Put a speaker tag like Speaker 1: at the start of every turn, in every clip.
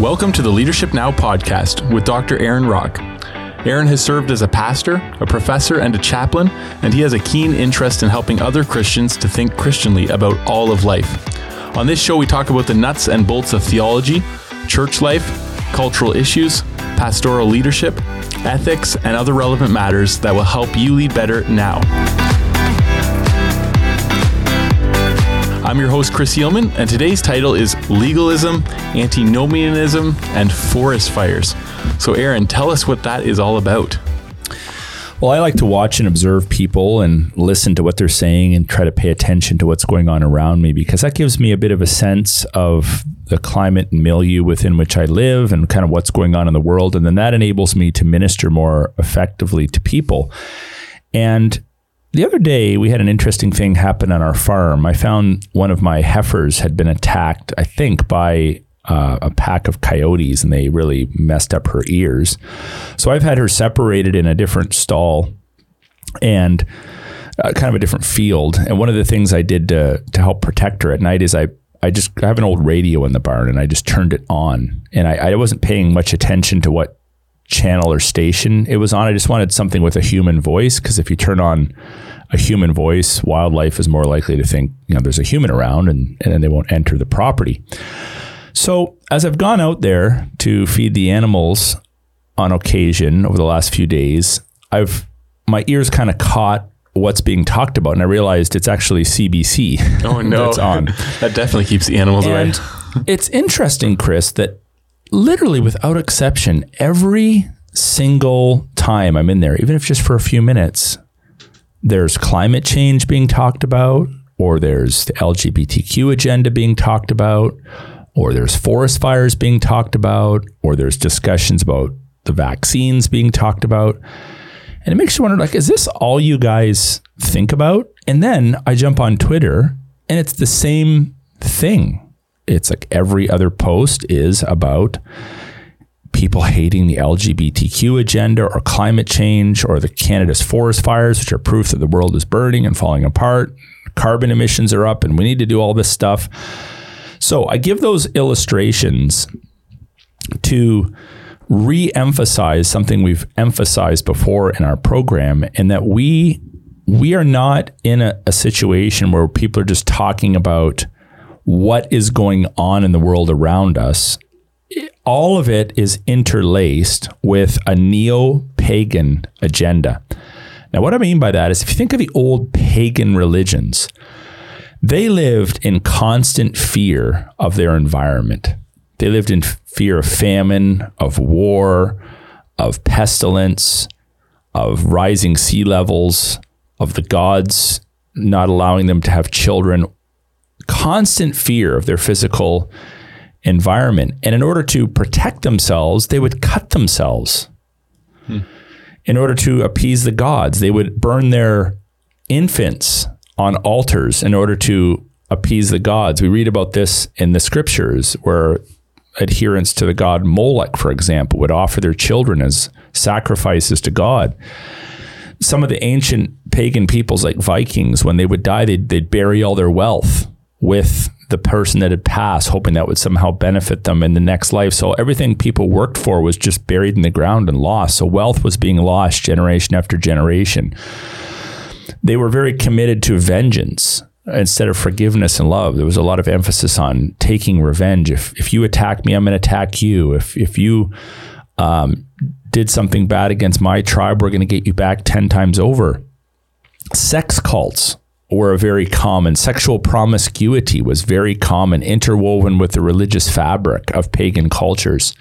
Speaker 1: Welcome to the Leadership Now podcast with Dr. Aaron Rock. Aaron has served as a pastor, a professor, and a chaplain, and he has a keen interest in helping other Christians to think Christianly about all of life. On this show, we talk about the nuts and bolts of theology, church life, cultural issues, pastoral leadership, ethics, and other relevant matters that will help you lead better now. I'm your host, Chris Yeoman, and today's title is Legalism, Antinomianism, and Forest Fires. So, Aaron, tell us what that is all about.
Speaker 2: Well, I like to watch and observe people and listen to what they're saying and try to pay attention to what's going on around me because that gives me a bit of a sense of the climate and milieu within which I live and kind of what's going on in the world. And then that enables me to minister more effectively to people. And the other day, we had an interesting thing happen on our farm. I found one of my heifers had been attacked, I think, by uh, a pack of coyotes, and they really messed up her ears. So I've had her separated in a different stall and uh, kind of a different field. And one of the things I did to, to help protect her at night is I I just I have an old radio in the barn and I just turned it on and I, I wasn't paying much attention to what channel or station it was on. I just wanted something with a human voice because if you turn on a human voice, wildlife is more likely to think, you know, there's a human around and, and then they won't enter the property. So as I've gone out there to feed the animals on occasion over the last few days, I've my ears kind of caught what's being talked about, and I realized it's actually CBC.
Speaker 1: Oh no,
Speaker 2: that's on.
Speaker 1: that definitely keeps the animals
Speaker 2: and
Speaker 1: away.
Speaker 2: it's interesting, Chris, that literally without exception, every single time I'm in there, even if just for a few minutes, there's climate change being talked about, or there's the LGBTQ agenda being talked about, or there's forest fires being talked about, or there's discussions about the vaccines being talked about. And it makes you wonder like, is this all you guys think about? And then I jump on Twitter and it's the same thing. It's like every other post is about people hating the LGBTQ agenda or climate change or the Canada's forest fires, which are proof that the world is burning and falling apart. Carbon emissions are up and we need to do all this stuff. So I give those illustrations to re-emphasize something we've emphasized before in our program and that we we are not in a, a situation where people are just talking about what is going on in the world around us all of it is interlaced with a neo pagan agenda. Now, what I mean by that is if you think of the old pagan religions, they lived in constant fear of their environment. They lived in fear of famine, of war, of pestilence, of rising sea levels, of the gods not allowing them to have children. Constant fear of their physical environment. And in order to protect themselves, they would cut themselves. Hmm. In order to appease the gods, they would burn their infants on altars in order to appease the gods. We read about this in the scriptures where adherents to the god Molech, for example, would offer their children as sacrifices to God. Some of the ancient pagan peoples, like Vikings, when they would die, they'd, they'd bury all their wealth with the person that had passed, hoping that would somehow benefit them in the next life. So everything people worked for was just buried in the ground and lost. So wealth was being lost generation after generation. They were very committed to vengeance instead of forgiveness and love. There was a lot of emphasis on taking revenge. If if you attack me, I'm going to attack you. If if you um, did something bad against my tribe, we're going to get you back ten times over. Sex cults were a very common. Sexual promiscuity was very common, interwoven with the religious fabric of pagan cultures.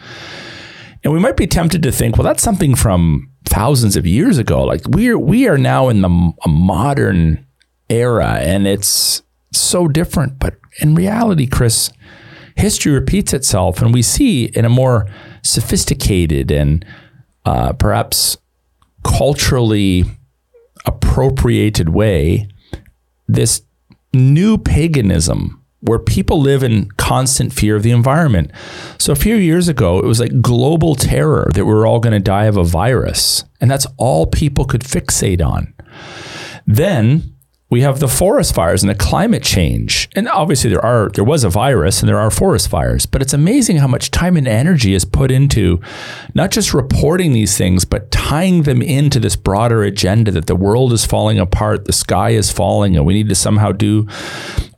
Speaker 2: And we might be tempted to think, well, that's something from thousands of years ago. Like we're we are now in the modern era, and it's so different. But in reality, Chris, history repeats itself, and we see in a more sophisticated and uh, perhaps culturally appropriated way this new paganism where people live in constant fear of the environment. So a few years ago, it was like global terror that we are all going to die of a virus. And that's all people could fixate on. Then we have the forest fires and the climate change. And obviously there are there was a virus and there are forest fires, but it's amazing how much time and energy is put into not just reporting these things, but tying them into this broader agenda that the world is falling apart, the sky is falling, and we need to somehow do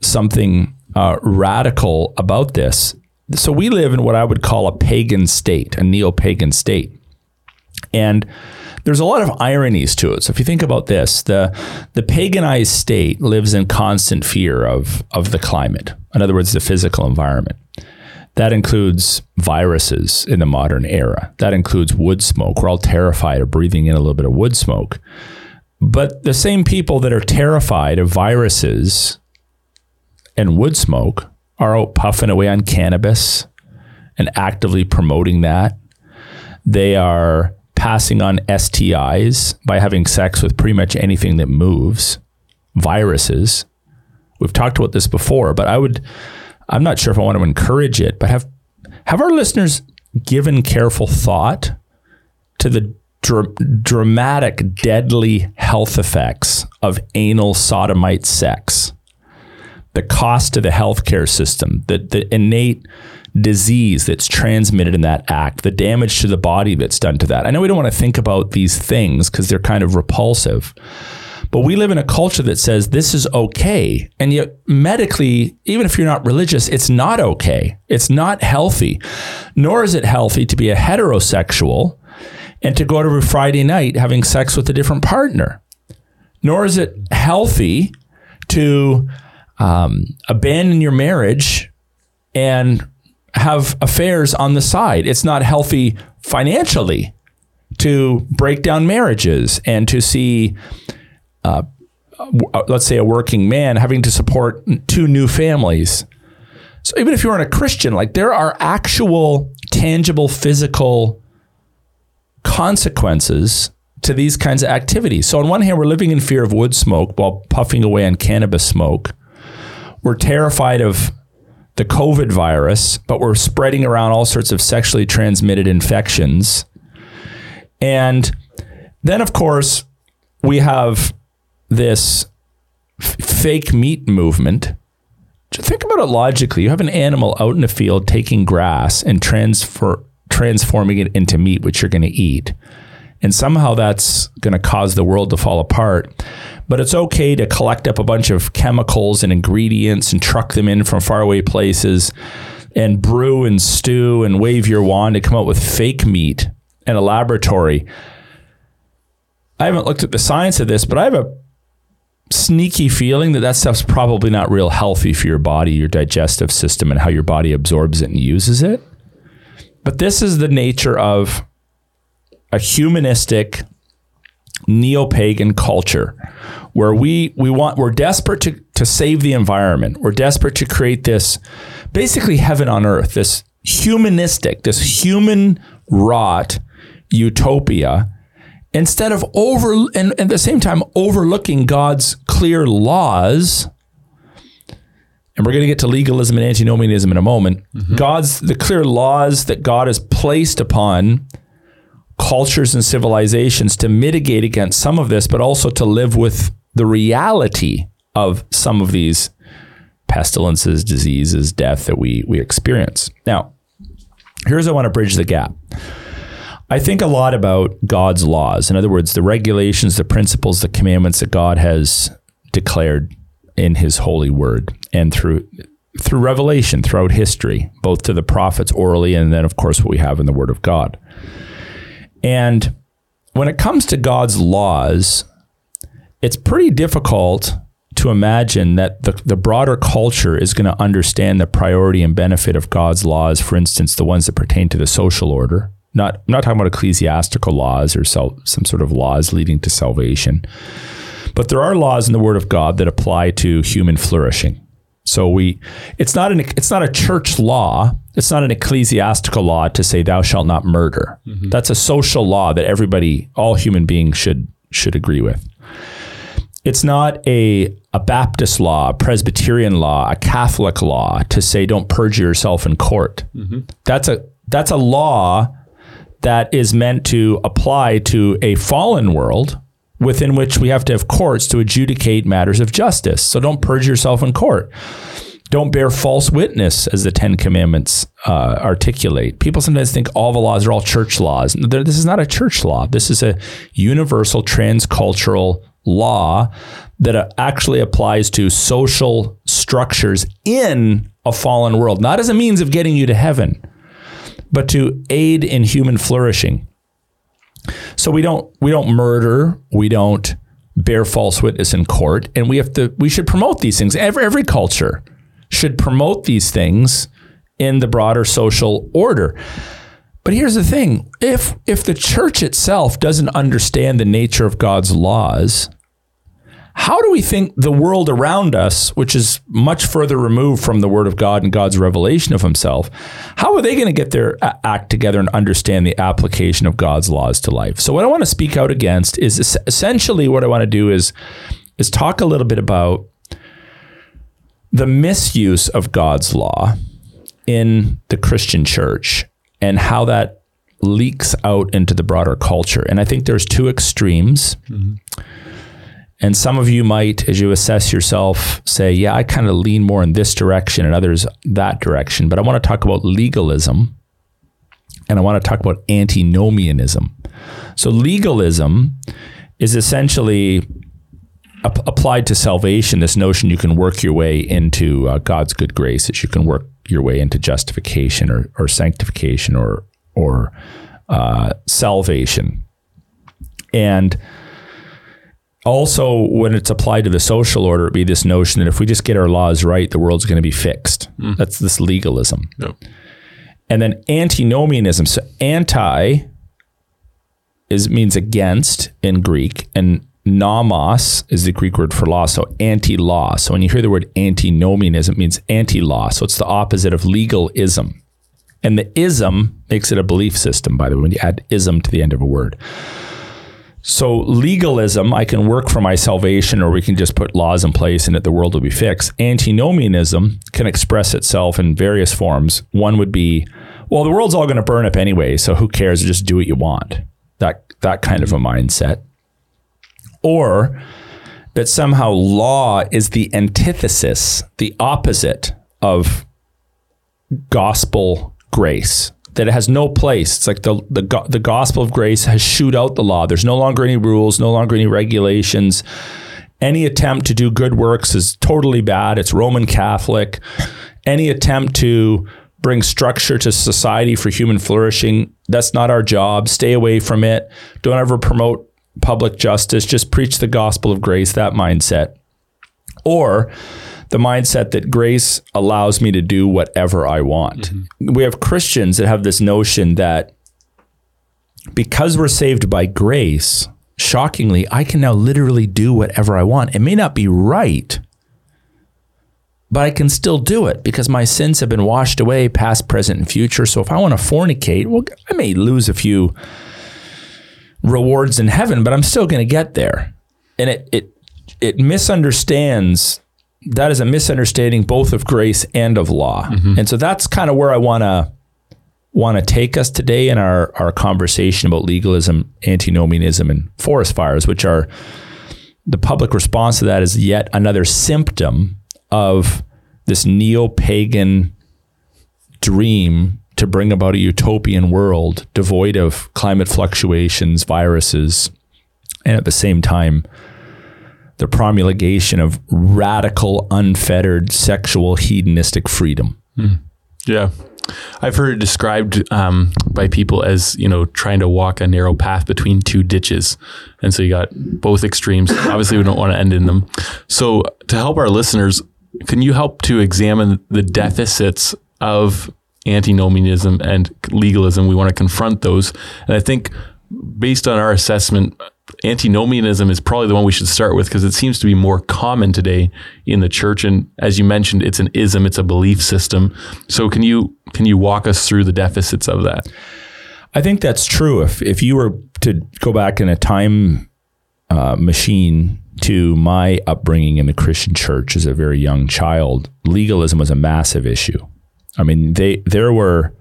Speaker 2: something uh, radical about this. So we live in what I would call a pagan state, a neo-pagan state. And there's a lot of ironies to it. So if you think about this, the the paganized state lives in constant fear of of the climate. In other words, the physical environment. That includes viruses in the modern era. That includes wood smoke. We're all terrified of breathing in a little bit of wood smoke. But the same people that are terrified of viruses and wood smoke are out puffing away on cannabis and actively promoting that. They are passing on STIs by having sex with pretty much anything that moves, viruses. We've talked about this before, but I would I'm not sure if I want to encourage it, but have have our listeners given careful thought to the dr- dramatic deadly health effects of anal sodomite sex? The cost to the healthcare system, the, the innate disease that's transmitted in that act, the damage to the body that's done to that. I know we don't want to think about these things because they're kind of repulsive. But we live in a culture that says this is okay. And yet, medically, even if you're not religious, it's not okay. It's not healthy. Nor is it healthy to be a heterosexual and to go to a Friday night having sex with a different partner. Nor is it healthy to um, abandon your marriage and have affairs on the side. It's not healthy financially to break down marriages and to see, uh, let's say, a working man having to support two new families. So even if you aren't a Christian, like there are actual, tangible, physical consequences to these kinds of activities. So on one hand, we're living in fear of wood smoke while puffing away on cannabis smoke. We're terrified of the COVID virus, but we're spreading around all sorts of sexually transmitted infections. And then, of course, we have this f- fake meat movement. Think about it logically. You have an animal out in the field taking grass and transfer, transforming it into meat, which you're going to eat. And somehow that's going to cause the world to fall apart but it's okay to collect up a bunch of chemicals and ingredients and truck them in from faraway places and brew and stew and wave your wand to come up with fake meat in a laboratory. I haven't looked at the science of this, but I have a sneaky feeling that that stuff's probably not real healthy for your body, your digestive system, and how your body absorbs it and uses it. But this is the nature of a humanistic neo-pagan culture where we we want we're desperate to to save the environment. We're desperate to create this basically heaven on earth, this humanistic, this human wrought utopia instead of over and at the same time overlooking God's clear laws and we're going to get to legalism and antinomianism in a moment. Mm-hmm. God's the clear laws that God has placed upon cultures and civilizations to mitigate against some of this, but also to live with the reality of some of these pestilences, diseases, death that we we experience. Now, here's I want to bridge the gap. I think a lot about God's laws. In other words, the regulations, the principles, the commandments that God has declared in his holy word and through through revelation throughout history, both to the prophets orally and then of course what we have in the word of God. And when it comes to God's laws, it's pretty difficult to imagine that the, the broader culture is going to understand the priority and benefit of God's laws, for instance, the ones that pertain to the social order. Not, I'm not talking about ecclesiastical laws or some sort of laws leading to salvation. But there are laws in the Word of God that apply to human flourishing. So we, it's not an, it's not a church law. It's not an ecclesiastical law to say thou shalt not murder. Mm-hmm. That's a social law that everybody, all human beings should should agree with. It's not a a Baptist law, a Presbyterian law, a Catholic law to say don't perjure yourself in court. Mm-hmm. That's a that's a law that is meant to apply to a fallen world within which we have to have courts to adjudicate matters of justice. So don't purge yourself in court. Don't bear false witness, as the Ten Commandments uh, articulate. People sometimes think all the laws are all church laws. This is not a church law. This is a universal transcultural law that uh, actually applies to social structures in a fallen world, not as a means of getting you to heaven, but to aid in human flourishing. So we don't we don't murder, we don't bear false witness in court, and we have to we should promote these things. Every every culture should promote these things in the broader social order. But here's the thing, if if the church itself doesn't understand the nature of God's laws, how do we think the world around us, which is much further removed from the Word of God and God's revelation of Himself, how are they going to get their act together and understand the application of God's laws to life? So, what I want to speak out against is essentially what I want to do is is talk a little bit about the misuse of God's law in the Christian church and how that leaks out into the broader culture. And I think there's two extremes. Mm-hmm and some of you might, as you assess yourself, say, yeah, I kind of lean more in this direction and others that direction. But I want to talk about legalism and I want to talk about antinomianism. So, legalism is essentially ap- applied to salvation this notion you can work your way into uh, God's good grace, that you can work your way into justification or, or sanctification or, or uh, salvation. And also when it's applied to the social order, it'd be this notion that if we just get our laws right, the world's going to be fixed. Mm. That's this legalism. Yep. And then antinomianism. So anti is means against in Greek, and nomos is the Greek word for law. So anti-law. So when you hear the word antinomianism, it means anti-law. So it's the opposite of legalism. And the ism makes it a belief system, by the way, when you add ism to the end of a word. So legalism, I can work for my salvation, or we can just put laws in place and that the world will be fixed. Antinomianism can express itself in various forms. One would be, well, the world's all going to burn up anyway, so who cares? Just do what you want. That that kind of a mindset. Or that somehow law is the antithesis, the opposite of gospel grace that it has no place. It's like the, the, the gospel of grace has shoot out the law. There's no longer any rules, no longer any regulations. Any attempt to do good works is totally bad. It's Roman Catholic. Any attempt to bring structure to society for human flourishing, that's not our job. Stay away from it. Don't ever promote public justice. Just preach the gospel of grace, that mindset. Or the mindset that grace allows me to do whatever I want. Mm-hmm. We have Christians that have this notion that because we're saved by grace, shockingly, I can now literally do whatever I want. It may not be right, but I can still do it because my sins have been washed away, past, present, and future. So if I want to fornicate, well, I may lose a few rewards in heaven, but I'm still going to get there. And it it it misunderstands that is a misunderstanding both of grace and of law. Mm-hmm. And so that's kind of where I want to want to take us today in our our conversation about legalism, antinomianism and forest fires, which are the public response to that is yet another symptom of this neo-pagan dream to bring about a utopian world devoid of climate fluctuations, viruses, and at the same time the promulgation of radical, unfettered sexual hedonistic freedom. Mm.
Speaker 1: Yeah. I've heard it described um, by people as you know trying to walk a narrow path between two ditches, and so you got both extremes. Obviously, we don't want to end in them. So, to help our listeners, can you help to examine the deficits of antinomianism and legalism? We want to confront those, and I think based on our assessment, antinomianism is probably the one we should start with because it seems to be more common today in the church. And as you mentioned, it's an ism, it's a belief system. So can you can you walk us through the deficits of that?
Speaker 2: I think that's true. If if you were to go back in a time uh, machine to my upbringing in the Christian church as a very young child, legalism was a massive issue. I mean, they there were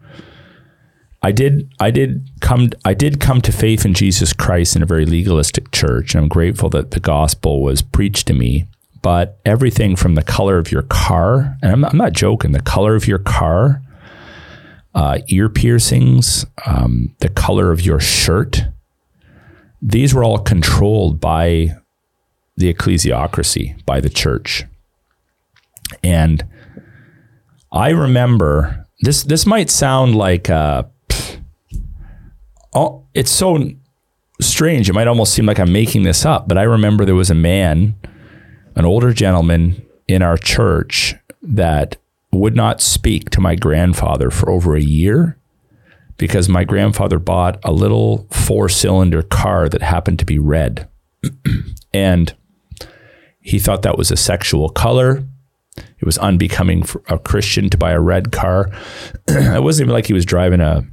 Speaker 2: I did I did come I did come to faith in Jesus Christ in a very legalistic church and I'm grateful that the gospel was preached to me. But everything from the color of your car and I'm not, I'm not joking the color of your car uh, ear piercings um, the color of your shirt these were all controlled by the ecclesiocracy by the church. And I remember this this might sound like uh, oh, it's so strange. It might almost seem like I'm making this up, but I remember there was a man, an older gentleman in our church that would not speak to my grandfather for over a year because my grandfather bought a little four cylinder car that happened to be red. and he thought that was a sexual color. It was unbecoming for a Christian to buy a red car. it wasn't even like he was driving a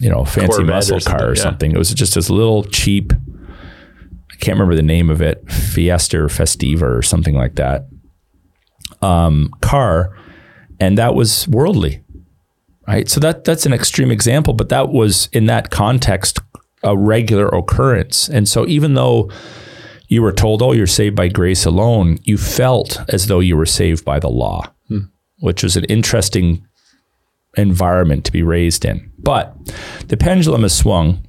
Speaker 2: you know, fancy
Speaker 1: Corvette
Speaker 2: muscle
Speaker 1: or
Speaker 2: car or
Speaker 1: yeah.
Speaker 2: something. It was just this little cheap, I can't remember the name of it, Fiesta or Festiva or something like that, um, car. And that was worldly, right? So that that's an extreme example, but that was in that context a regular occurrence. And so even though you were told, oh, you're saved by grace alone, you felt as though you were saved by the law, hmm. which was an interesting environment to be raised in. But the pendulum has swung,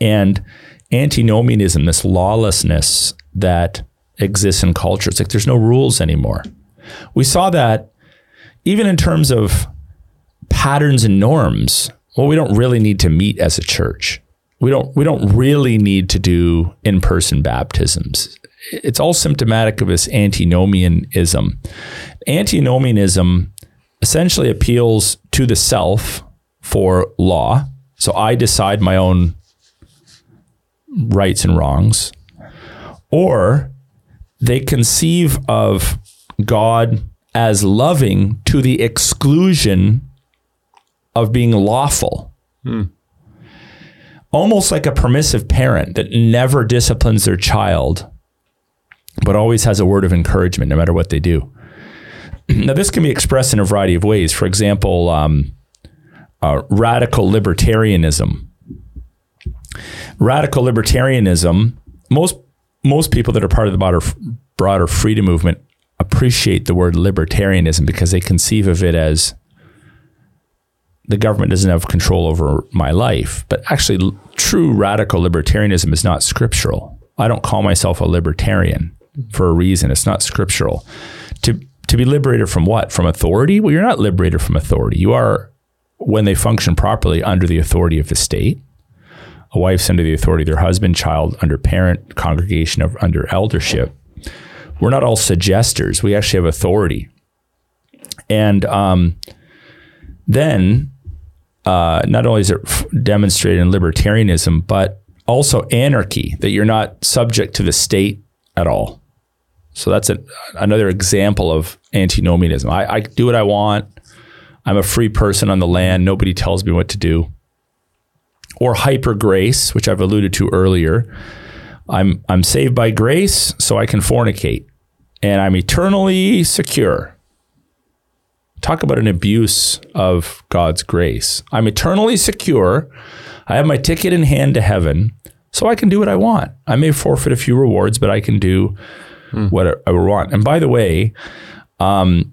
Speaker 2: and antinomianism, this lawlessness that exists in culture, it's like there's no rules anymore. We saw that even in terms of patterns and norms. Well, we don't really need to meet as a church. We don't we don't really need to do in-person baptisms. It's all symptomatic of this antinomianism. Antinomianism essentially appeals to the self for law. So I decide my own rights and wrongs. Or they conceive of God as loving to the exclusion of being lawful. Hmm. Almost like a permissive parent that never disciplines their child, but always has a word of encouragement no matter what they do. Now, this can be expressed in a variety of ways. For example, um, uh, radical libertarianism. Radical libertarianism. Most most people that are part of the broader broader freedom movement appreciate the word libertarianism because they conceive of it as the government doesn't have control over my life. But actually, true radical libertarianism is not scriptural. I don't call myself a libertarian for a reason. It's not scriptural. To to be liberated from what? From authority? Well, you're not liberated from authority. You are, when they function properly, under the authority of the state. A wife's under the authority of their husband, child under parent, congregation of, under eldership. We're not all suggesters. We actually have authority. And um, then, uh, not only is it demonstrated in libertarianism, but also anarchy, that you're not subject to the state at all. So that's a, another example of antinomianism. I, I do what I want. I'm a free person on the land. Nobody tells me what to do. Or hyper grace, which I've alluded to earlier. I'm I'm saved by grace, so I can fornicate, and I'm eternally secure. Talk about an abuse of God's grace. I'm eternally secure. I have my ticket in hand to heaven, so I can do what I want. I may forfeit a few rewards, but I can do what I want. And by the way, um,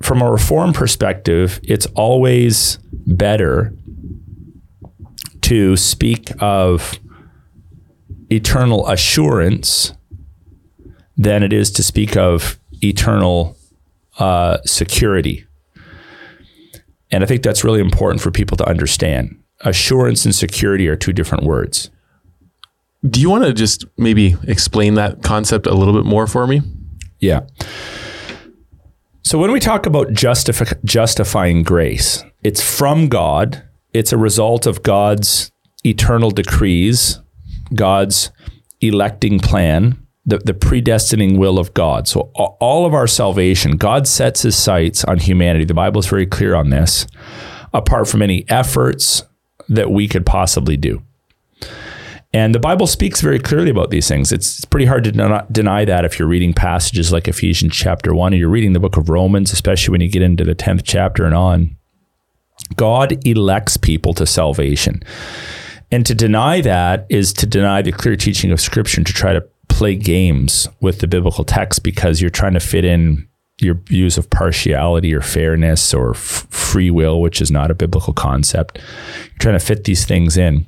Speaker 2: from a reform perspective, it's always better to speak of eternal assurance than it is to speak of eternal uh, security. And I think that's really important for people to understand. Assurance and security are two different words.
Speaker 1: Do you want to just maybe explain that concept a little bit more for me?
Speaker 2: Yeah. So when we talk about justif- justifying grace, it's from God. It's a result of God's eternal decrees, God's electing plan, the, the predestining will of God. So all of our salvation, God sets his sights on humanity. The Bible is very clear on this, apart from any efforts that we could possibly do. And the Bible speaks very clearly about these things. It's, it's pretty hard to den- deny that if you're reading passages like Ephesians chapter 1 or you're reading the book of Romans, especially when you get into the 10th chapter and on. God elects people to salvation. And to deny that is to deny the clear teaching of Scripture to try to play games with the biblical text because you're trying to fit in your views of partiality or fairness or f- free will, which is not a biblical concept. You're trying to fit these things in.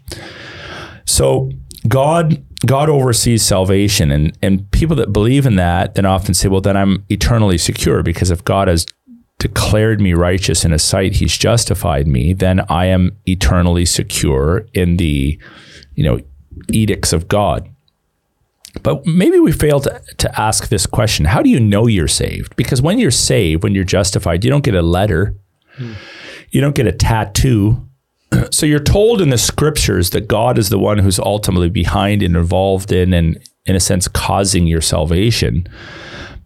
Speaker 2: So God God oversees salvation and and people that believe in that then often say, well, then I'm eternally secure because if God has declared me righteous in his sight, he's justified me, then I am eternally secure in the, you know, edicts of God. But maybe we fail to, to ask this question How do you know you're saved? Because when you're saved, when you're justified, you don't get a letter, hmm. you don't get a tattoo. So you're told in the scriptures that God is the one who's ultimately behind and involved in and, in a sense, causing your salvation.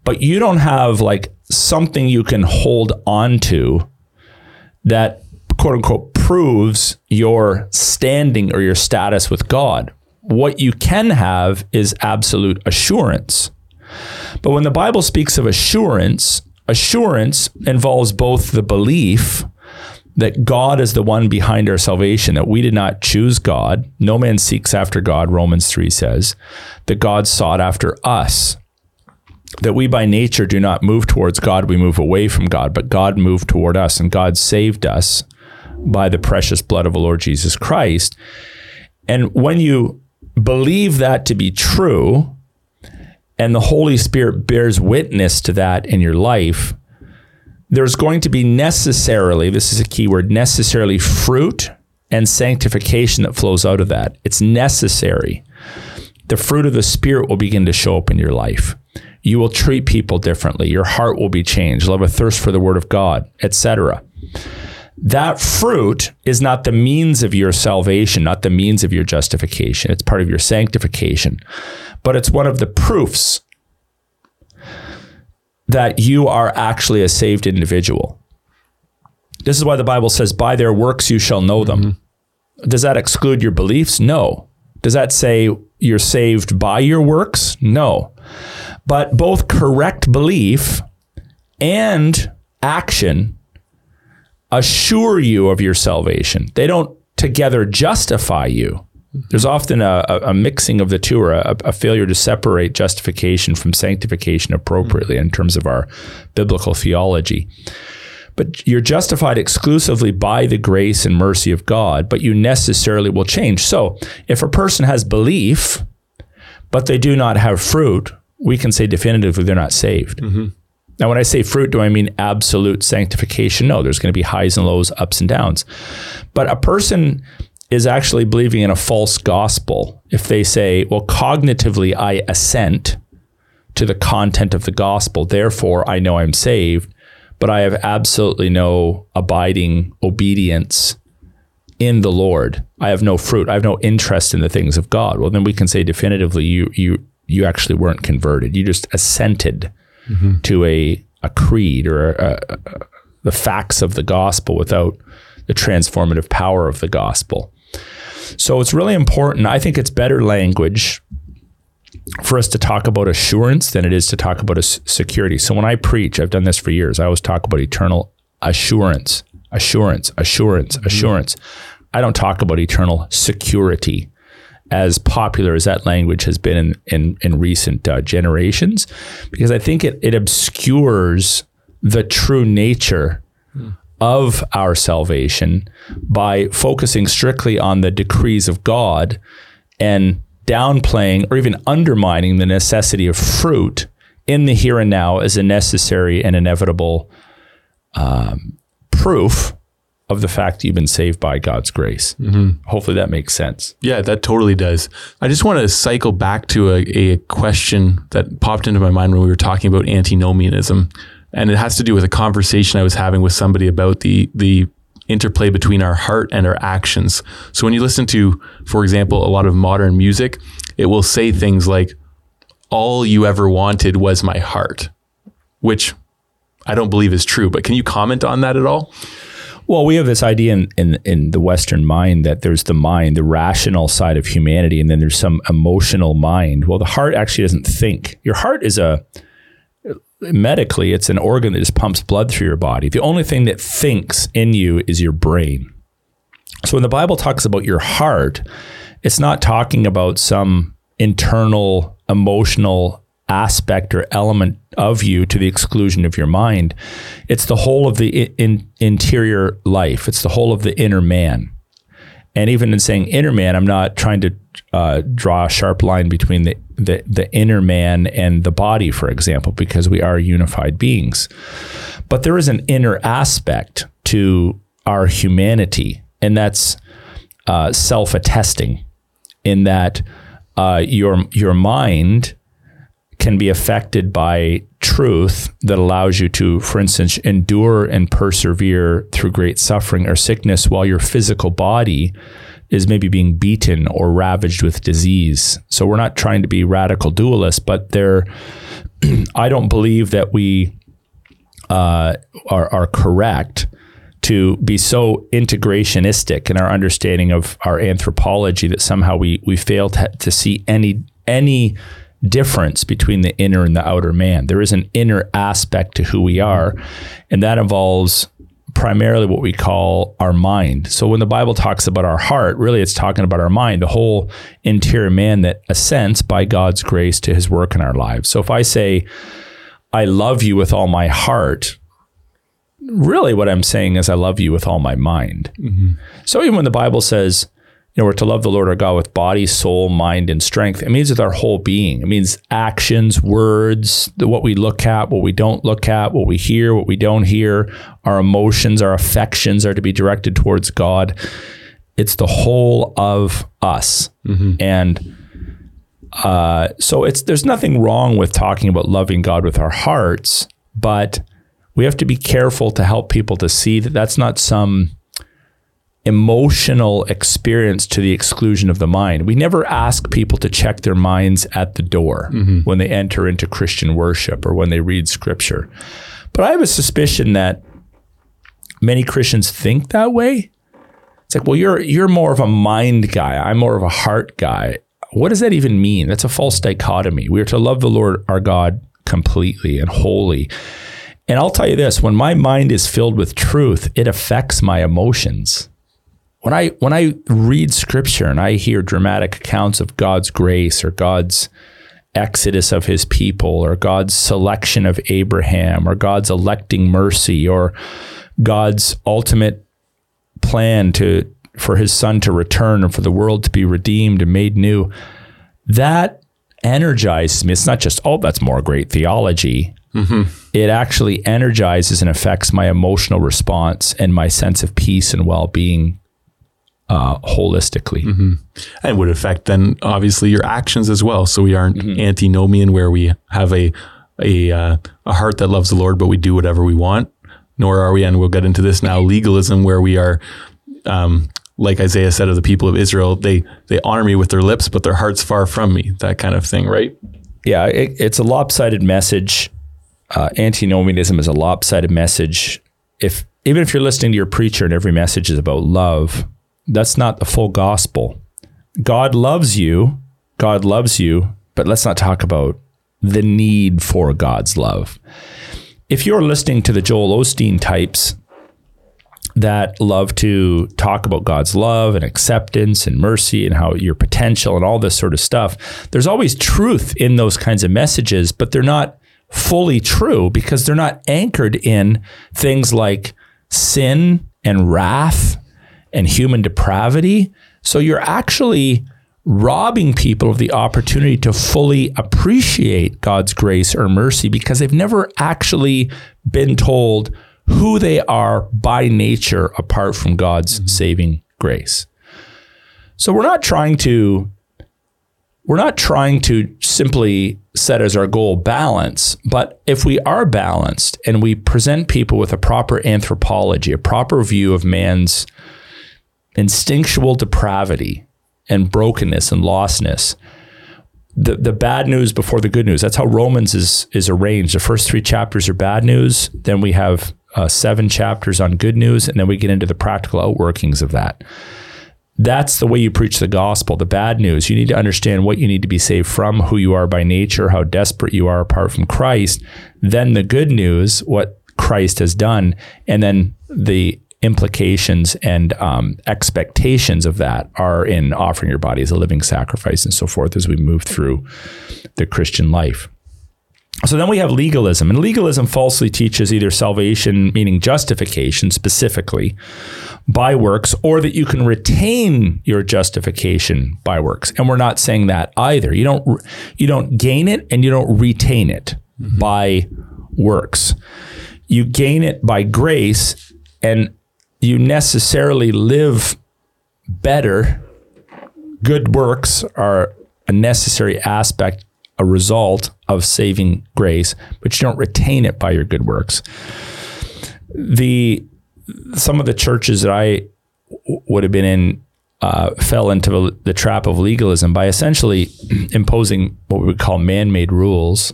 Speaker 2: But you don't have like something you can hold on to that quote unquote proves your standing or your status with God. What you can have is absolute assurance. But when the Bible speaks of assurance, assurance involves both the belief that God is the one behind our salvation, that we did not choose God. No man seeks after God, Romans 3 says, that God sought after us that we by nature do not move towards God, we move away from God, but God moved toward us and God saved us by the precious blood of the Lord Jesus Christ. And when you believe that to be true, and the Holy Spirit bears witness to that in your life, there's going to be necessarily, this is a key word, necessarily fruit and sanctification that flows out of that. It's necessary. The fruit of the Spirit will begin to show up in your life you will treat people differently. Your heart will be changed. Have a thirst for the word of God, etc. That fruit is not the means of your salvation, not the means of your justification. It's part of your sanctification, but it's one of the proofs that you are actually a saved individual. This is why the Bible says, By their works you shall know them. Mm-hmm. Does that exclude your beliefs? No. Does that say you're saved by your works? No. But both correct belief and action assure you of your salvation. They don't together justify you. There's often a, a, mixing of the two or a, a, failure to separate justification from sanctification appropriately in terms of our biblical theology. But you're justified exclusively by the grace and mercy of God, but you necessarily will change. So if a person has belief, but they do not have fruit, we can say definitively they're not saved. Mm-hmm. Now, when I say fruit, do I mean absolute sanctification? No, there's going to be highs and lows, ups and downs. But a person is actually believing in a false gospel if they say, well, cognitively, I assent to the content of the gospel, therefore I know I'm saved, but I have absolutely no abiding obedience in the Lord. I have no fruit. I have no interest in the things of God. Well, then we can say definitively you you you actually weren't converted. You just assented mm-hmm. to a, a creed or a, a, the facts of the gospel without the transformative power of the gospel. So it's really important. I think it's better language for us to talk about assurance than it is to talk about a security. So when I preach, I've done this for years. I always talk about eternal assurance, assurance, assurance, mm-hmm. assurance. I don't talk about eternal security as popular as that language has been in in, in recent uh, generations, because I think it it obscures the true nature of our salvation by focusing strictly on the decrees of God and downplaying or even undermining the necessity of fruit in the here and now as a necessary and inevitable um, proof of the fact that you've been saved by God's grace. Mm-hmm. Hopefully that makes sense.
Speaker 1: Yeah, that totally does. I just want to cycle back to a, a question that popped into my mind when we were talking about antinomianism. And it has to do with a conversation I was having with somebody about the the interplay between our heart and our actions. So when you listen to, for example, a lot of modern music, it will say things like, all you ever wanted was my heart, which I don't believe is true. But can you comment on that at all?
Speaker 2: Well, we have this idea in, in, in the Western mind that there's the mind, the rational side of humanity, and then there's some emotional mind. Well, the heart actually doesn't think. Your heart is a medically, it's an organ that just pumps blood through your body. The only thing that thinks in you is your brain. So when the Bible talks about your heart, it's not talking about some internal emotional aspect or element of you to the exclusion of your mind. It's the whole of the in, interior life. It's the whole of the inner man. And even in saying inner man, I'm not trying to uh, draw a sharp line between the, the, the inner man and the body, for example, because we are unified beings. But there is an inner aspect to our humanity, and that's uh, self attesting, in that uh, your your mind can be affected by truth that allows you to, for instance, endure and persevere through great suffering or sickness while your physical body is maybe being beaten or ravaged with disease. So we're not trying to be radical dualists, but there, I don't believe that we uh, are, are correct to be so integrationistic in our understanding of our anthropology that somehow we we fail to, to see any any difference between the inner and the outer man. There is an inner aspect to who we are, and that involves primarily what we call our mind. So when the Bible talks about our heart, really it's talking about our mind, the whole interior man that assents by God's grace to his work in our lives. So if I say, I love you with all my heart, really what I'm saying is I love you with all my mind. Mm-hmm. So even when the Bible says, you know, we're to love the Lord our God with body, soul, mind, and strength. It means with our whole being. It means actions, words, what we look at, what we don't look at, what we hear, what we don't hear. Our emotions, our affections are to be directed towards God. It's the whole of us. Mm-hmm. And uh, so it's there's nothing wrong with talking about loving God with our hearts, but we have to be careful to help people to see that that's not some emotional experience to the exclusion of the mind. We never ask people to check their minds at the door mm-hmm. when they enter into Christian worship or when they read scripture. But I have a suspicion that many Christians think that way. It's like, well, you're you're more of a mind guy. I'm more of a heart guy. What does that even mean? That's a false dichotomy. We are to love the Lord our God completely and wholly. And I'll tell you this, when my mind is filled with truth, it affects my emotions when I when I read scripture and I hear dramatic accounts of God's grace or God's exodus of his people or God's selection of Abraham or God's electing mercy or God's ultimate plan to for his son to return and for the world to be redeemed and made new that energizes me. It's not just oh that's more great theology. Mm-hmm. it actually energizes and affects my emotional response and my sense of peace and well-being uh, holistically. Mm-hmm.
Speaker 1: And would affect then obviously your actions as well. So we aren't mm-hmm. antinomian where we have a a uh, a heart that loves the Lord, but we do whatever we want. Nor are we, and we'll get into this now, legalism where we are. Um, like Isaiah said of the people of Israel, they they honor me with their lips, but their hearts far from me. That kind of thing, right?
Speaker 2: Yeah, it, it's a lopsided message. Uh, antinomianism is a lopsided message. If even if you're listening to your preacher and every message is about love, that's not the full gospel. God loves you. God loves you, but let's not talk about the need for God's love. If you're listening to the Joel Osteen types that love to talk about God's love and acceptance and mercy and how your potential and all this sort of stuff, there's always truth in those kinds of messages, but they're not fully true because they're not anchored in things like sin and wrath and human depravity. So you're actually robbing people of the opportunity to fully appreciate God's grace or mercy because they've never actually been told who they are by nature apart from God's mm-hmm. saving grace. So we're not trying to we're not trying to simply set as our goal balance, but if we are balanced and we present people with a proper anthropology, a proper view of man's instinctual depravity and brokenness and lostness. The, the bad news before the good news. That's how Romans is is arranged. The first three chapters are bad news. Then we have uh, seven chapters on good news, and then we get into the practical outworkings of that. that's the way you preach the gospel. The bad news, you need to understand what you need to be saved from, who you are by nature, how desperate you are apart from Christ. Then the good news, what Christ has done, and then the implications and um, expectations of that are in offering your body as a living sacrifice and so forth as we move through the Christian life. So then we have legalism, and legalism falsely teaches either salvation, meaning justification specifically, by works, or that you can retain your justification by works. And we're not saying that either. You don't you don't gain it and you don't retain it mm-hmm. by works. You gain it by grace, and you necessarily live better. Good works are a necessary aspect a result of saving grace, but you don't retain it by your good works. The some of the churches that I w- would have been in uh, fell into the trap of legalism by essentially imposing what we would call man-made rules,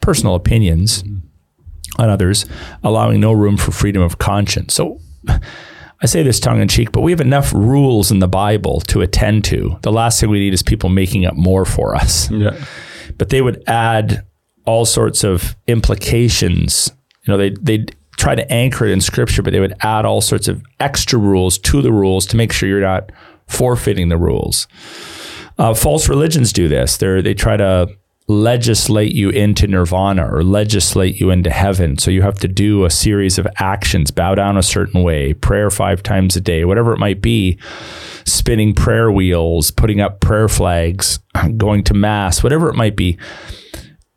Speaker 2: personal opinions on others, allowing no room for freedom of conscience. So. I say this tongue in cheek, but we have enough rules in the Bible to attend to. The last thing we need is people making up more for us. Yeah but they would add all sorts of implications. You know, they they'd try to anchor it in scripture, but they would add all sorts of extra rules to the rules to make sure you're not forfeiting the rules. Uh, false religions do this. They they try to legislate you into nirvana or legislate you into heaven. So you have to do a series of actions, bow down a certain way, prayer five times a day, whatever it might be spinning prayer wheels, putting up prayer flags, going to mass, whatever it might be.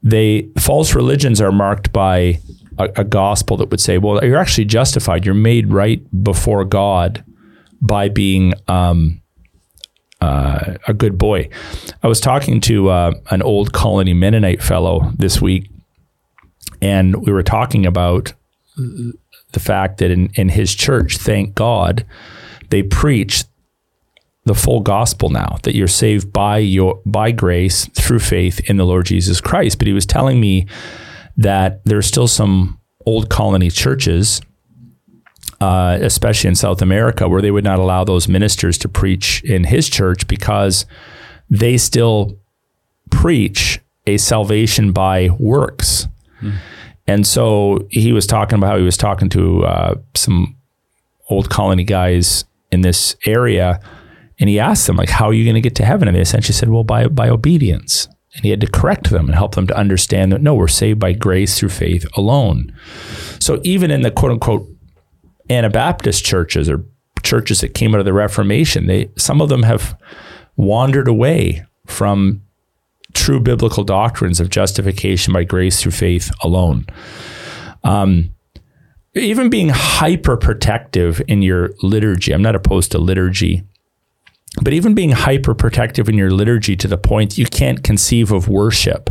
Speaker 2: They false religions are marked by a, a gospel that would say, well, you're actually justified. You're made right before God by being um, uh, a good boy. I was talking to uh, an old colony Mennonite fellow this week, and we were talking about the fact that in, in his church, thank God, they preach the full gospel now that you're saved by your by grace through faith in the Lord Jesus Christ. But he was telling me that there's still some old colony churches, uh, especially in South America, where they would not allow those ministers to preach in his church because they still preach a salvation by works. Hmm. And so he was talking about how he was talking to uh, some old colony guys in this area and he asked them, like, how are you going to get to heaven? And they essentially said, well, by, by obedience. And he had to correct them and help them to understand that, no, we're saved by grace through faith alone. So even in the quote unquote Anabaptist churches or churches that came out of the Reformation, they some of them have wandered away from true biblical doctrines of justification by grace through faith alone. Um, even being hyper protective in your liturgy, I'm not opposed to liturgy but even being hyper protective in your liturgy to the point you can't conceive of worship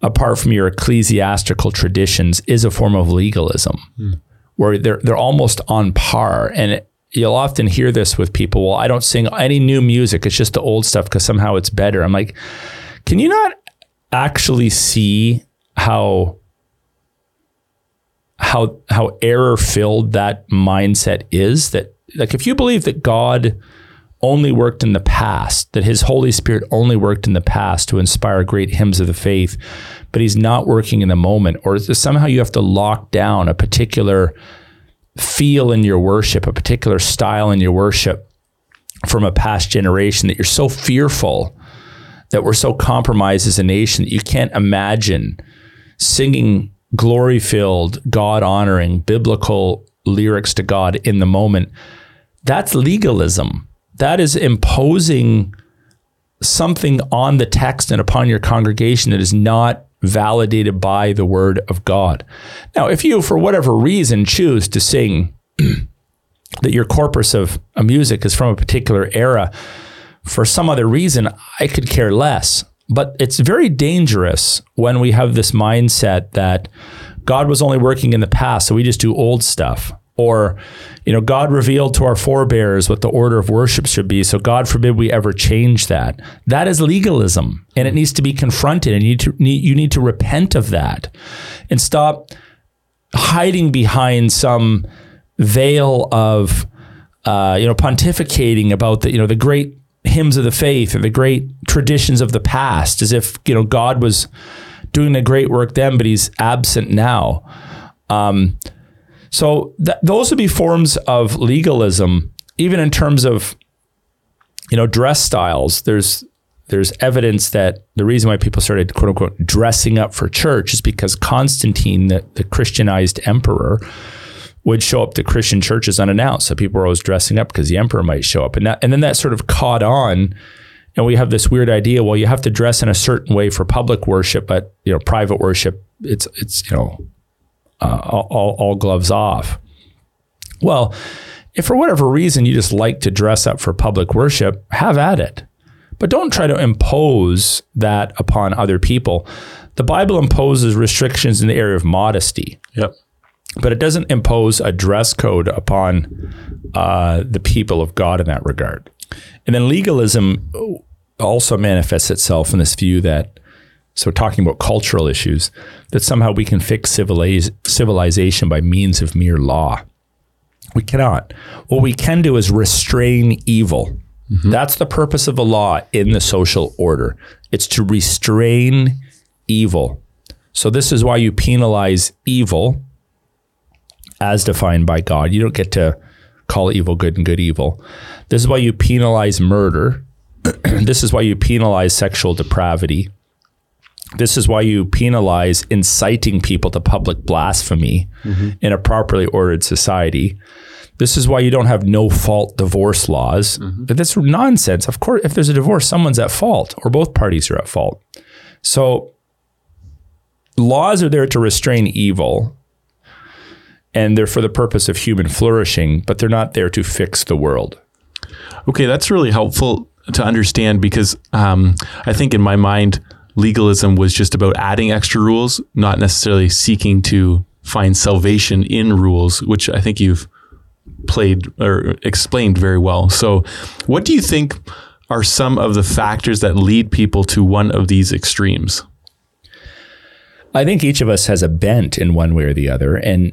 Speaker 2: apart from your ecclesiastical traditions is a form of legalism mm. Where they're they're almost on par. And you'll often hear this with people. Well I don't sing any new music. It's just the old stuff because somehow it's better. I'm like can you not actually see how how how error filled that mindset is that like if you believe that God only worked in the past, that his Holy Spirit only worked in the past to inspire great hymns of the faith, but he's not working in the moment, or somehow you have to lock down a particular feel in your worship, a particular style in your worship from a past generation that you're so fearful that we're so compromised as a nation that you can't imagine singing glory filled, God honoring, biblical lyrics to God in the moment. That's legalism that is imposing something on the text and upon your congregation that is not validated by the word of God. Now, if you, for whatever reason, choose to sing that your corpus of music is from a particular era, for some other reason, I could care less. But it's very dangerous when we have this mindset that God was only working in the past, so we just do old stuff or you know god revealed to our forebears what the order of worship should be so god forbid we ever change that that is legalism and it needs to be confronted and you need to you need to repent of that and stop hiding behind some veil of uh, you know, pontificating about the you know the great hymns of the faith or the great traditions of the past, as if you know God was doing a great work then, but He's absent now. Um, so th- those would be forms of legalism, even in terms of you know dress styles. There's there's evidence that the reason why people started quote unquote dressing up for church is because Constantine, the, the Christianized emperor, would show up to Christian churches unannounced. So people were always dressing up because the emperor might show up. And that, and then that sort of caught on. And we have this weird idea, well, you have to dress in a certain way for public worship, but you know, private worship, it's it's you know, uh, all, all gloves off. Well, if for whatever reason you just like to dress up for public worship, have at it. But don't try to impose that upon other people. The Bible imposes restrictions in the area of modesty.
Speaker 1: Yep.
Speaker 2: But it doesn't impose a dress code upon uh, the people of God in that regard. And then legalism also manifests itself in this view that, so talking about cultural issues, that somehow we can fix civiliz- civilization by means of mere law. We cannot. What we can do is restrain evil. Mm-hmm. That's the purpose of the law in the social order. It's to restrain evil. So this is why you penalize evil as defined by God. You don't get to call evil good and good evil. This is why you penalize murder. this is why you penalize sexual depravity. This is why you penalize inciting people to public blasphemy mm-hmm. in a properly ordered society. This is why you don't have no fault divorce laws. Mm-hmm. But that's nonsense. Of course, if there's a divorce, someone's at fault or both parties are at fault. So laws are there to restrain evil and they're for the purpose of human flourishing, but they're not there to fix the world.
Speaker 1: Okay, that's really helpful to understand because um, I think in my mind, legalism was just about adding extra rules, not necessarily seeking to find salvation in rules, which I think you've played or explained very well. So, what do you think are some of the factors that lead people to one of these extremes?
Speaker 2: I think each of us has a bent in one way or the other. And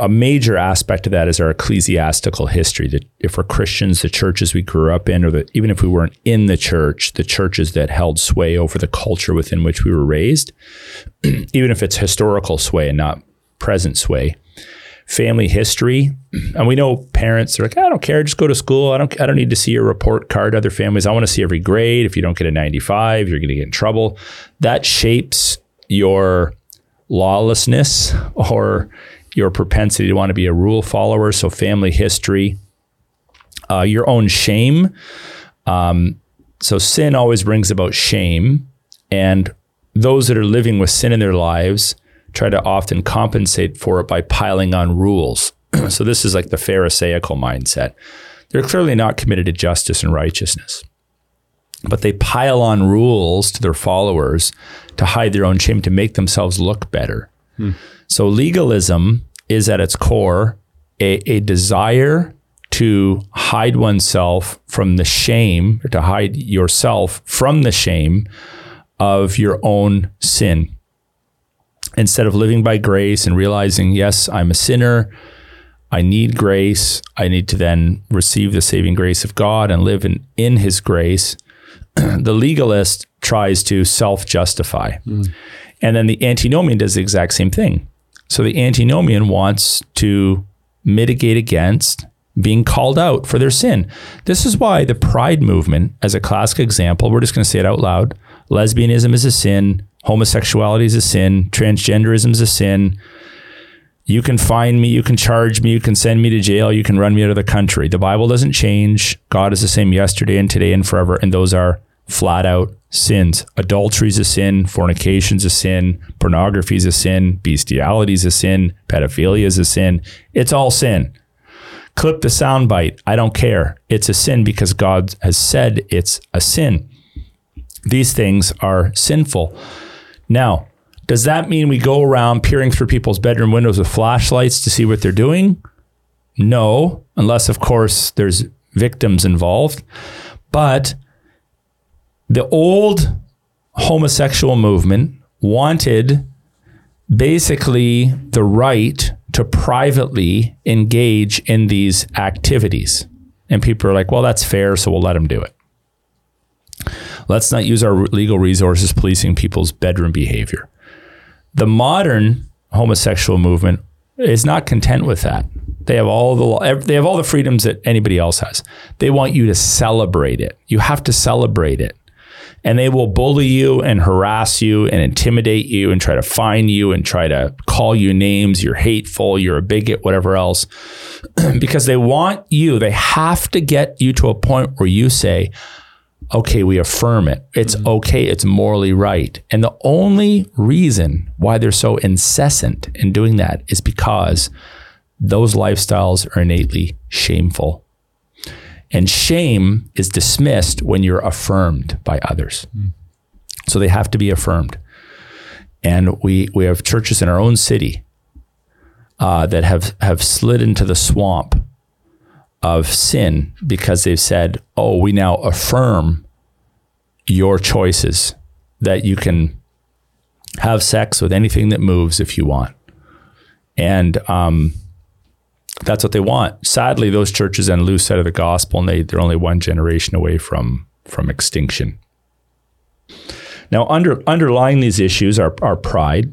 Speaker 2: a major aspect of that is our ecclesiastical history. That if we're Christians, the churches we grew up in, or that even if we weren't in the church, the churches that held sway over the culture within which we were raised, even if it's historical sway and not present sway, family history. And we know parents are like, I don't care, just go to school. I don't I don't need to see your report card. Other families, I want to see every grade. If you don't get a 95, you're going to get in trouble. That shapes your lawlessness or your propensity to want to be a rule follower. So family history, uh, your own shame. Um, so sin always brings about shame, and those that are living with sin in their lives try to often compensate for it by piling on rules. so this is like the Pharisaical mindset. They're clearly not committed to justice and righteousness, but they pile on rules to their followers to hide their own shame, to make themselves look better. Hmm. So legalism is at its core a, a desire to hide oneself from the shame, or to hide yourself from the shame of your own sin instead of living by grace and realizing, yes, I'm a sinner. I need grace. I need to then receive the saving grace of God and live in, in his grace. the legalist tries to self justify. Mm. And then the antinomian does the exact same thing. So the antinomian wants to mitigate against being called out for their sin. This is why the pride movement, as a classic example, we're just going to say it out loud lesbianism is a sin, homosexuality is a sin, transgenderism is a sin. You can find me, you can charge me, you can send me to jail, you can run me out of the country. The Bible doesn't change. God is the same yesterday and today and forever. And those are flat out sins. Adultery is a sin, fornication is a sin, pornography is a sin, bestiality is a sin, pedophilia is a sin. It's all sin. Clip the soundbite. I don't care. It's a sin because God has said it's a sin. These things are sinful. Now, does that mean we go around peering through people's bedroom windows with flashlights to see what they're doing? No, unless, of course, there's victims involved. But the old homosexual movement wanted basically the right to privately engage in these activities. And people are like, well, that's fair, so we'll let them do it. Let's not use our legal resources policing people's bedroom behavior. The modern homosexual movement is not content with that. They have all the they have all the freedoms that anybody else has. They want you to celebrate it. You have to celebrate it. And they will bully you and harass you and intimidate you and try to fine you and try to call you names. You're hateful, you're a bigot, whatever else. because they want you, they have to get you to a point where you say, okay, we affirm it. It's mm-hmm. okay. It's morally right. And the only reason why they're so incessant in doing that is because those lifestyles are innately shameful. And shame is dismissed when you're affirmed by others. Mm. So they have to be affirmed. And we, we have churches in our own city uh, that have, have slid into the swamp of sin because they've said, oh, we now affirm your choices that you can have sex with anything that moves if you want. And um, that's what they want. Sadly, those churches then lose sight of the gospel and they, they're only one generation away from, from extinction. Now, under, underlying these issues are, are pride.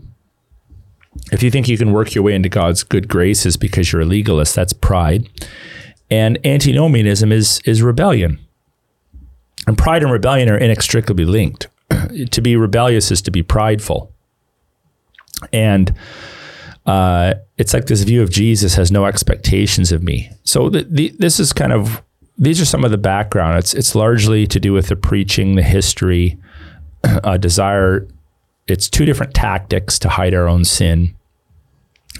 Speaker 2: If you think you can work your way into God's good graces because you're a legalist, that's pride. And antinomianism is is rebellion. And pride and rebellion are inextricably linked. to be rebellious is to be prideful. And uh, it's like this view of Jesus has no expectations of me. So the, the, this is kind of these are some of the background. It's it's largely to do with the preaching, the history, desire. It's two different tactics to hide our own sin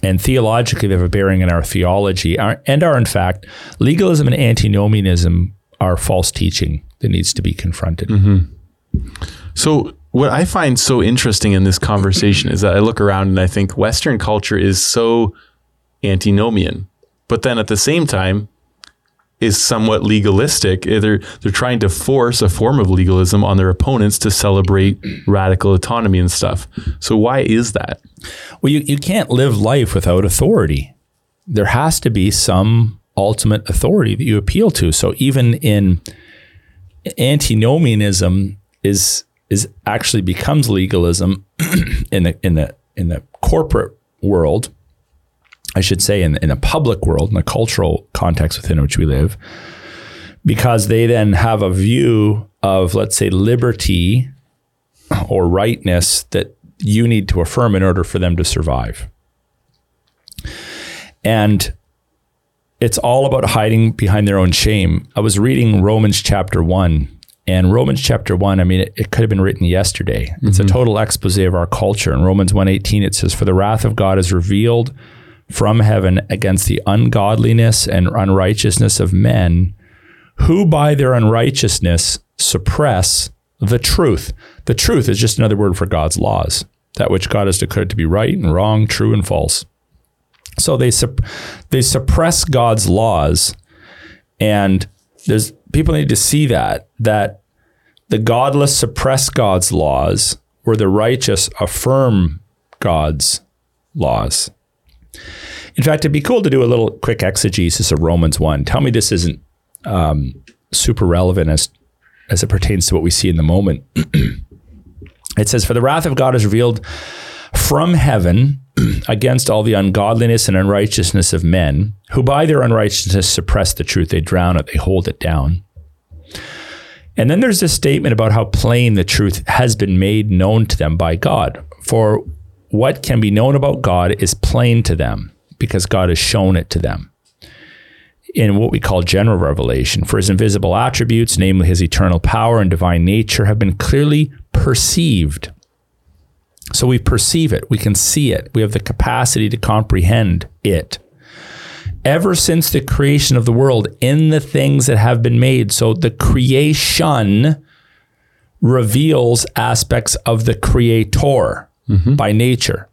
Speaker 2: and theologically they have a bearing in our theology and are in fact legalism and antinomianism are false teaching that needs to be confronted
Speaker 1: mm-hmm. so what i find so interesting in this conversation is that i look around and i think western culture is so antinomian but then at the same time is somewhat legalistic. Eh, they're they're trying to force a form of legalism on their opponents to celebrate radical autonomy and stuff. So why is that?
Speaker 2: Well, you, you can't live life without authority. There has to be some ultimate authority that you appeal to. So even in antinomianism is is actually becomes legalism in the in the in the corporate world I should say, in, in a public world, in the cultural context within which we live, because they then have a view of, let's say, liberty or rightness that you need to affirm in order for them to survive. And it's all about hiding behind their own shame. I was reading Romans chapter one, and Romans chapter one, I mean, it, it could have been written yesterday. It's mm-hmm. a total expose of our culture. In Romans 1.18, it says, For the wrath of God is revealed from heaven against the ungodliness and unrighteousness of men who by their unrighteousness suppress the truth. The truth is just another word for God's laws, that which God has declared to be right and wrong, true and false. So they sup- they suppress God's laws, and there's people need to see that that the godless suppress God's laws, where the righteous affirm God's laws. In fact, it'd be cool to do a little quick exegesis of Romans 1. Tell me this isn't um, super relevant as, as it pertains to what we see in the moment. it says, For the wrath of God is revealed from heaven against all the ungodliness and unrighteousness of men, who by their unrighteousness suppress the truth. They drown it, they hold it down. And then there's this statement about how plain the truth has been made known to them by God. For what can be known about God is plain to them because God has shown it to them in what we call general revelation. For his invisible attributes, namely his eternal power and divine nature, have been clearly perceived. So we perceive it, we can see it, we have the capacity to comprehend it. Ever since the creation of the world, in the things that have been made. So the creation reveals aspects of the creator mm-hmm. by nature.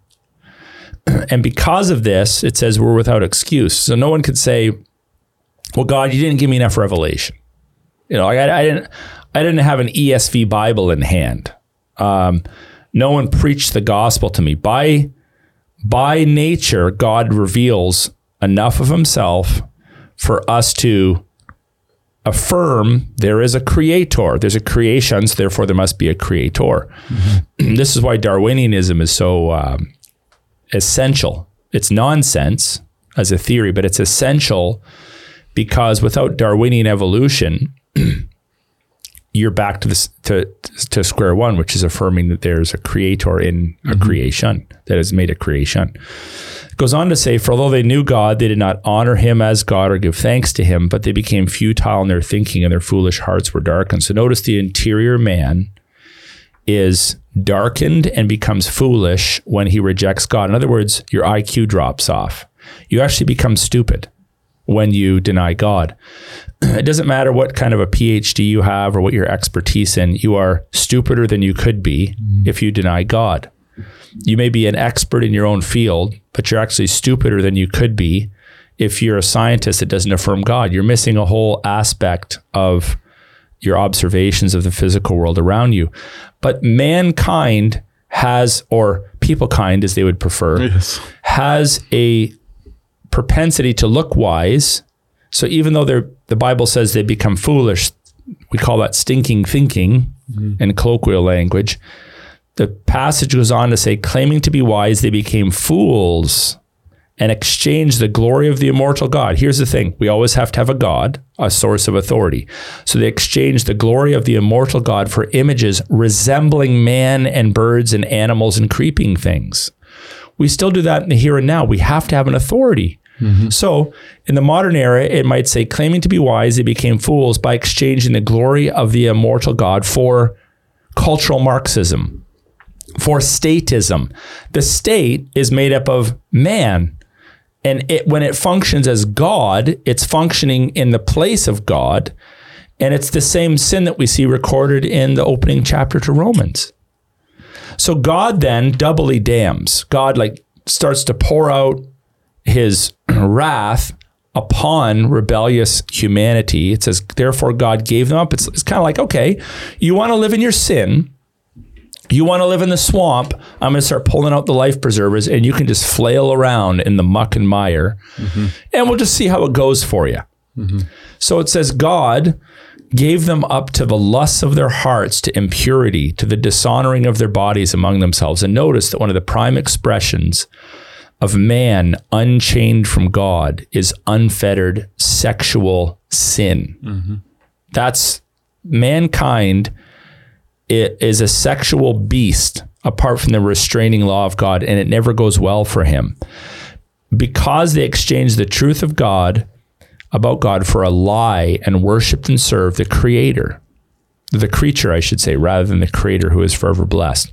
Speaker 2: And because of this, it says we're without excuse. So no one could say, "Well, God, you didn't give me enough revelation." You know, I, I didn't, I didn't have an ESV Bible in hand. Um, no one preached the gospel to me by by nature, God reveals enough of himself for us to affirm there is a creator. There's a creation, so therefore there must be a creator. Mm-hmm. this is why Darwinianism is so um, essential. It's nonsense as a theory, but it's essential because without Darwinian evolution, you're back to this to to square one, which is affirming that there's a creator in a mm-hmm. creation that has made a creation. It goes on to say, for although they knew God, they did not honor him as God or give thanks to him, but they became futile in their thinking and their foolish hearts were darkened. So notice the interior man is darkened and becomes foolish when he rejects God. In other words, your IQ drops off. You actually become stupid when you deny God. it doesn't matter what kind of a PhD you have or what your expertise in, you are stupider than you could be mm. if you deny God. You may be an expert in your own field, but you're actually stupider than you could be if you're a scientist that doesn't affirm God. You're missing a whole aspect of your observations of the physical world around you. But mankind has, or people kind as they would prefer, yes. has a propensity to look wise. So even though they're, the Bible says they become foolish, we call that stinking thinking mm-hmm. in colloquial language. The passage goes on to say, claiming to be wise, they became fools and exchanged the glory of the immortal God. Here's the thing we always have to have a God, a source of authority. So they exchanged the glory of the immortal God for images resembling man and birds and animals and creeping things. We still do that in the here and now. We have to have an authority. Mm-hmm. So, in the modern era, it might say, claiming to be wise, they became fools by exchanging the glory of the immortal God for cultural Marxism, for statism. The state is made up of man. And it, when it functions as God, it's functioning in the place of God. And it's the same sin that we see recorded in the opening chapter to Romans. So God then doubly damns. God like starts to pour out his wrath upon rebellious humanity. It says, therefore, God gave them up. It's, it's kind of like, okay, you want to live in your sin. You want to live in the swamp. I'm going to start pulling out the life preservers, and you can just flail around in the muck and mire, mm-hmm. and we'll just see how it goes for you. Mm-hmm. So it says, God gave them up to the lusts of their hearts, to impurity, to the dishonoring of their bodies among themselves. And notice that one of the prime expressions of man unchained from God is unfettered sexual sin. Mm-hmm. That's mankind it is a sexual beast apart from the restraining law of God, and it never goes well for him. Because they exchanged the truth of God about God for a lie and worshiped and served the creator, the creature, I should say, rather than the creator who is forever blessed.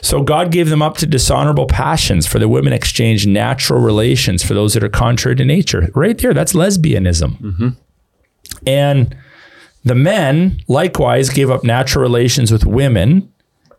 Speaker 2: So God gave them up to dishonorable passions, for the women exchanged natural relations for those that are contrary to nature. Right there, that's lesbianism. Mm-hmm. And the men likewise gave up natural relations with women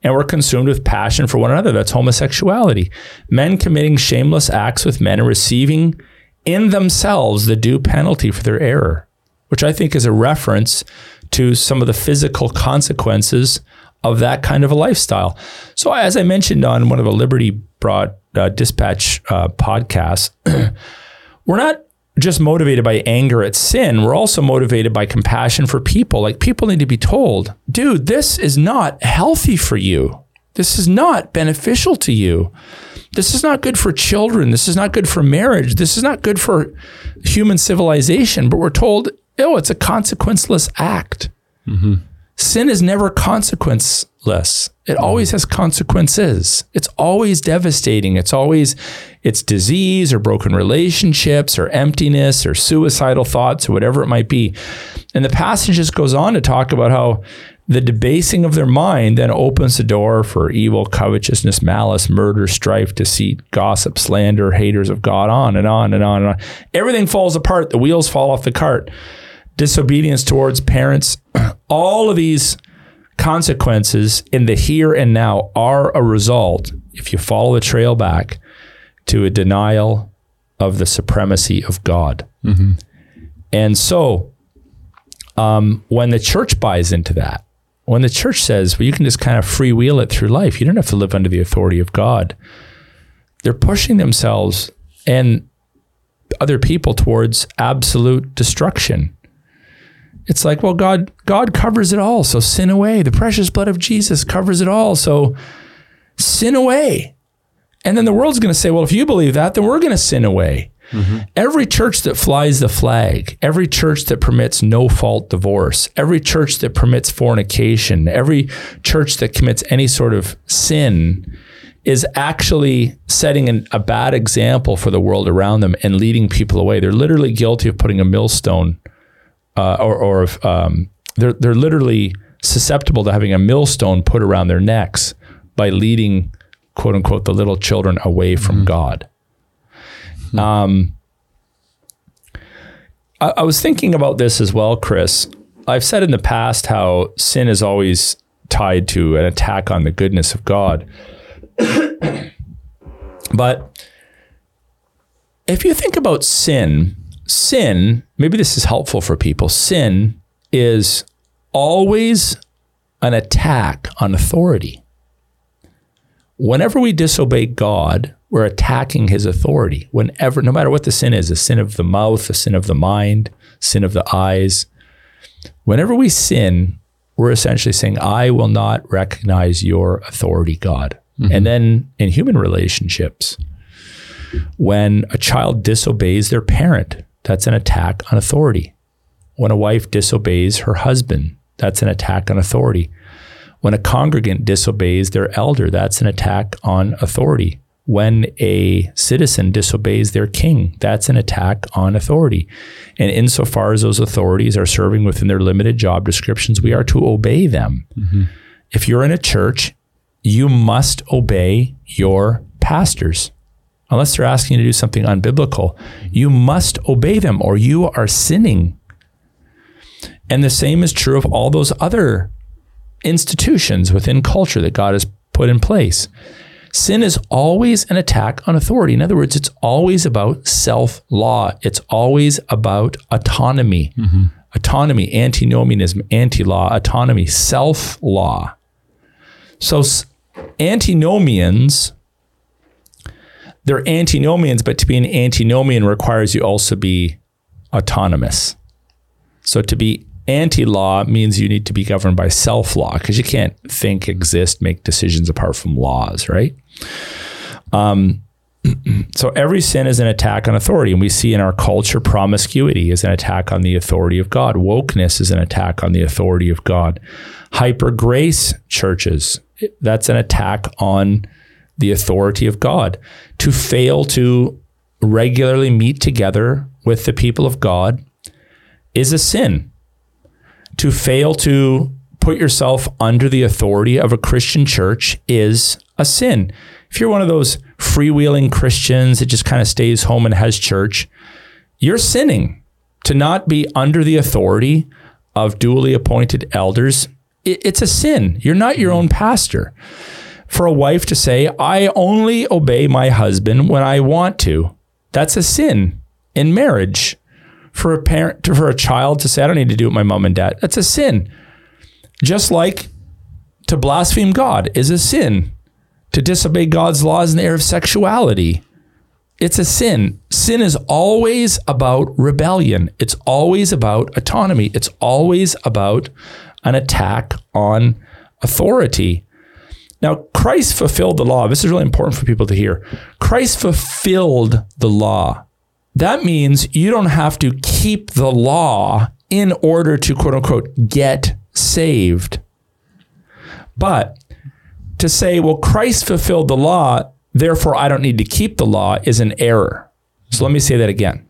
Speaker 2: and were consumed with passion for one another. That's homosexuality. Men committing shameless acts with men and receiving in themselves the due penalty for their error, which I think is a reference to some of the physical consequences of that kind of a lifestyle. So, as I mentioned on one of the Liberty Broad uh, Dispatch uh, podcasts, we're not just motivated by anger at sin. We're also motivated by compassion for people. Like people need to be told, dude, this is not healthy for you. This is not beneficial to you. This is not good for children. This is not good for marriage. This is not good for human civilization. But we're told, oh, it's a consequenceless act. Mm-hmm. Sin is never consequenceless. It always has consequences. It's always devastating. It's always it's disease or broken relationships or emptiness or suicidal thoughts or whatever it might be. And the passage just goes on to talk about how the debasing of their mind then opens the door for evil, covetousness, malice, murder, strife, deceit, gossip, slander, haters of God, on and on and on and on. Everything falls apart. The wheels fall off the cart disobedience towards parents, all of these consequences in the here and now are a result, if you follow the trail back, to a denial of the supremacy of God. Mm-hmm. And so, um, when the church buys into that, when the church says, well, you can just kind of freewheel it through life, you don't have to live under the authority of God, they're pushing themselves and other people towards absolute destruction. It's like, well, God, God covers it all, so sin away. The precious blood of Jesus covers it all, so sin away. And then the world's going to say, well, if you believe that, then we're going to sin away. Mm-hmm. Every church that flies the flag, every church that permits no fault divorce, every church that permits fornication, every church that commits any sort of sin is actually setting an, a bad example for the world around them and leading people away. They're literally guilty of putting a millstone, uh, or, or um, they're they're literally susceptible to having a millstone put around their necks by leading, quote unquote, the little children away from mm-hmm. God. Mm-hmm. Um, I, I was thinking about this as well, Chris. I've said in the past how sin is always tied to an attack on the goodness of God. but if you think about sin, sin, maybe this is helpful for people. Sin is always an attack on authority. Whenever we disobey God, we're attacking his authority. Whenever, no matter what the sin is, a sin of the mouth, a sin of the mind, sin of the eyes. Whenever we sin, we're essentially saying, I will not recognize your authority, God. Mm-hmm. And then in human relationships, when a child disobeys their parent, that's an attack on authority. When a wife disobeys her husband, that's an attack on authority. When a congregant disobeys their elder, that's an attack on authority. When a citizen disobeys their king, that's an attack on authority. And insofar as those authorities are serving within their limited job descriptions, we are to obey them. Mm-hmm. If you're in a church you must obey your pastors. Unless they're asking you to do something unbiblical, you must obey them or you are sinning. And the same is true of all those other institutions within culture that God has put in place. Sin is always an attack on authority. In other words, it's always about self law, it's always about autonomy. Mm-hmm. Autonomy, antinomianism, anti law, autonomy, self law. So antinomians, they're antinomians, but to be an antinomian requires you also be autonomous. So to be anti law means you need to be governed by self law because you can't think, exist, make decisions apart from laws, right? Um, so every sin is an attack on authority. And we see in our culture promiscuity is an attack on the authority of God. Wokeness is an attack on the authority of God. Hyper grace churches that's an attack on the authority of God. To fail to regularly meet together with the people of God is a sin. To fail to put yourself under the authority of a Christian church is a sin. If you're one of those freewheeling Christians that just kind of stays home and has church, you're sinning. To not be under the authority of duly appointed elders it's a sin. You're not your own pastor. For a wife to say, I only obey my husband when I want to, that's a sin in marriage. For a parent, for a child to say, I don't need to do it with my mom and dad, that's a sin. Just like to blaspheme God is a sin. To disobey God's laws in the area of sexuality, it's a sin. Sin is always about rebellion. It's always about autonomy. It's always about an attack on authority. Now, Christ fulfilled the law. This is really important for people to hear. Christ fulfilled the law. That means you don't have to keep the law in order to quote unquote get saved. But to say, well, Christ fulfilled the law, therefore I don't need to keep the law is an error. So let me say that again.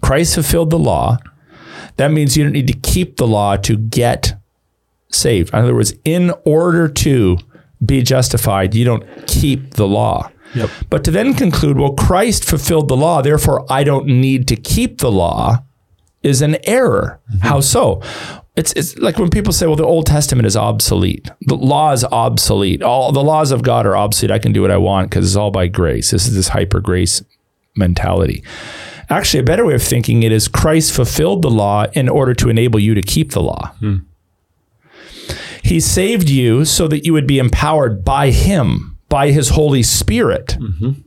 Speaker 2: Christ fulfilled the law. That means you don't need to keep the law to get saved. In other words, in order to be justified, you don't keep the law. Yep. But to then conclude, well, Christ fulfilled the law, therefore I don't need to keep the law, is an error. Mm-hmm. How so? It's, it's like when people say, well, the Old Testament is obsolete. The law is obsolete. All the laws of God are obsolete. I can do what I want because it's all by grace. This is this hyper grace mentality. Actually, a better way of thinking it is Christ fulfilled the law in order to enable you to keep the law. Hmm. He saved you so that you would be empowered by Him, by His Holy Spirit, mm-hmm.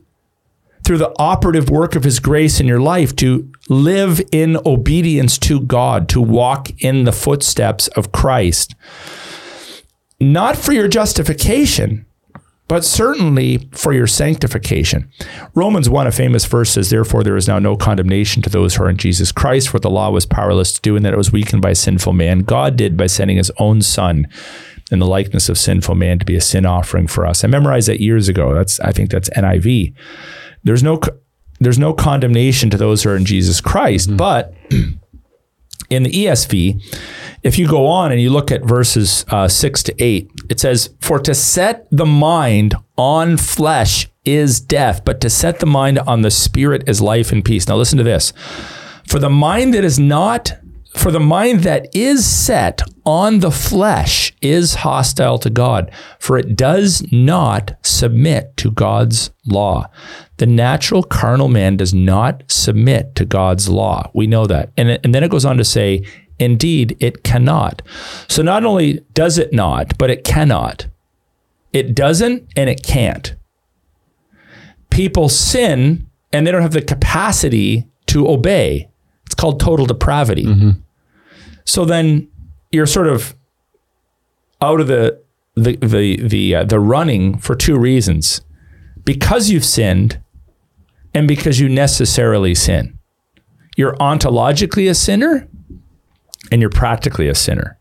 Speaker 2: through the operative work of his grace in your life to live in obedience to God, to walk in the footsteps of Christ. Not for your justification, but certainly for your sanctification. Romans 1, a famous verse says, Therefore, there is now no condemnation to those who are in Jesus Christ, for the law was powerless to do, and that it was weakened by sinful man. God did by sending his own Son in the likeness of sinful man to be a sin offering for us. I memorized that years ago. That's I think that's NIV. There's no there's no condemnation to those who are in Jesus Christ, mm-hmm. but in the ESV, if you go on and you look at verses uh, six to eight, it says, For to set the mind on flesh is death, but to set the mind on the spirit is life and peace. Now listen to this. For the mind that is not, for the mind that is set on the flesh is hostile to God, for it does not submit to God's law. The natural carnal man does not submit to God's law. We know that. And, and then it goes on to say, Indeed, it cannot. So not only does it not, but it cannot. It doesn't and it can't. People sin and they don't have the capacity to obey. It's called total depravity. Mm-hmm. So then you're sort of out of the the the the uh, the running for two reasons. Because you've sinned and because you necessarily sin. You're ontologically a sinner and you're practically a sinner.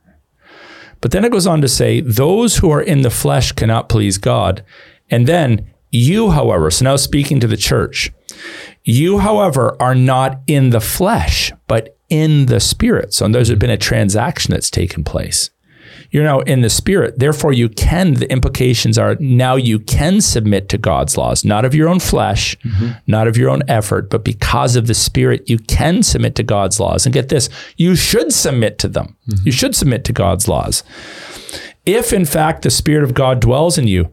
Speaker 2: But then it goes on to say, those who are in the flesh cannot please God. And then you, however, so now speaking to the church, you, however, are not in the flesh, but in the spirit. So there's been a transaction that's taken place you're now in the spirit. Therefore, you can, the implications are now you can submit to God's laws, not of your own flesh, mm-hmm. not of your own effort, but because of the spirit, you can submit to God's laws. And get this, you should submit to them. Mm-hmm. You should submit to God's laws. If in fact the spirit of God dwells in you,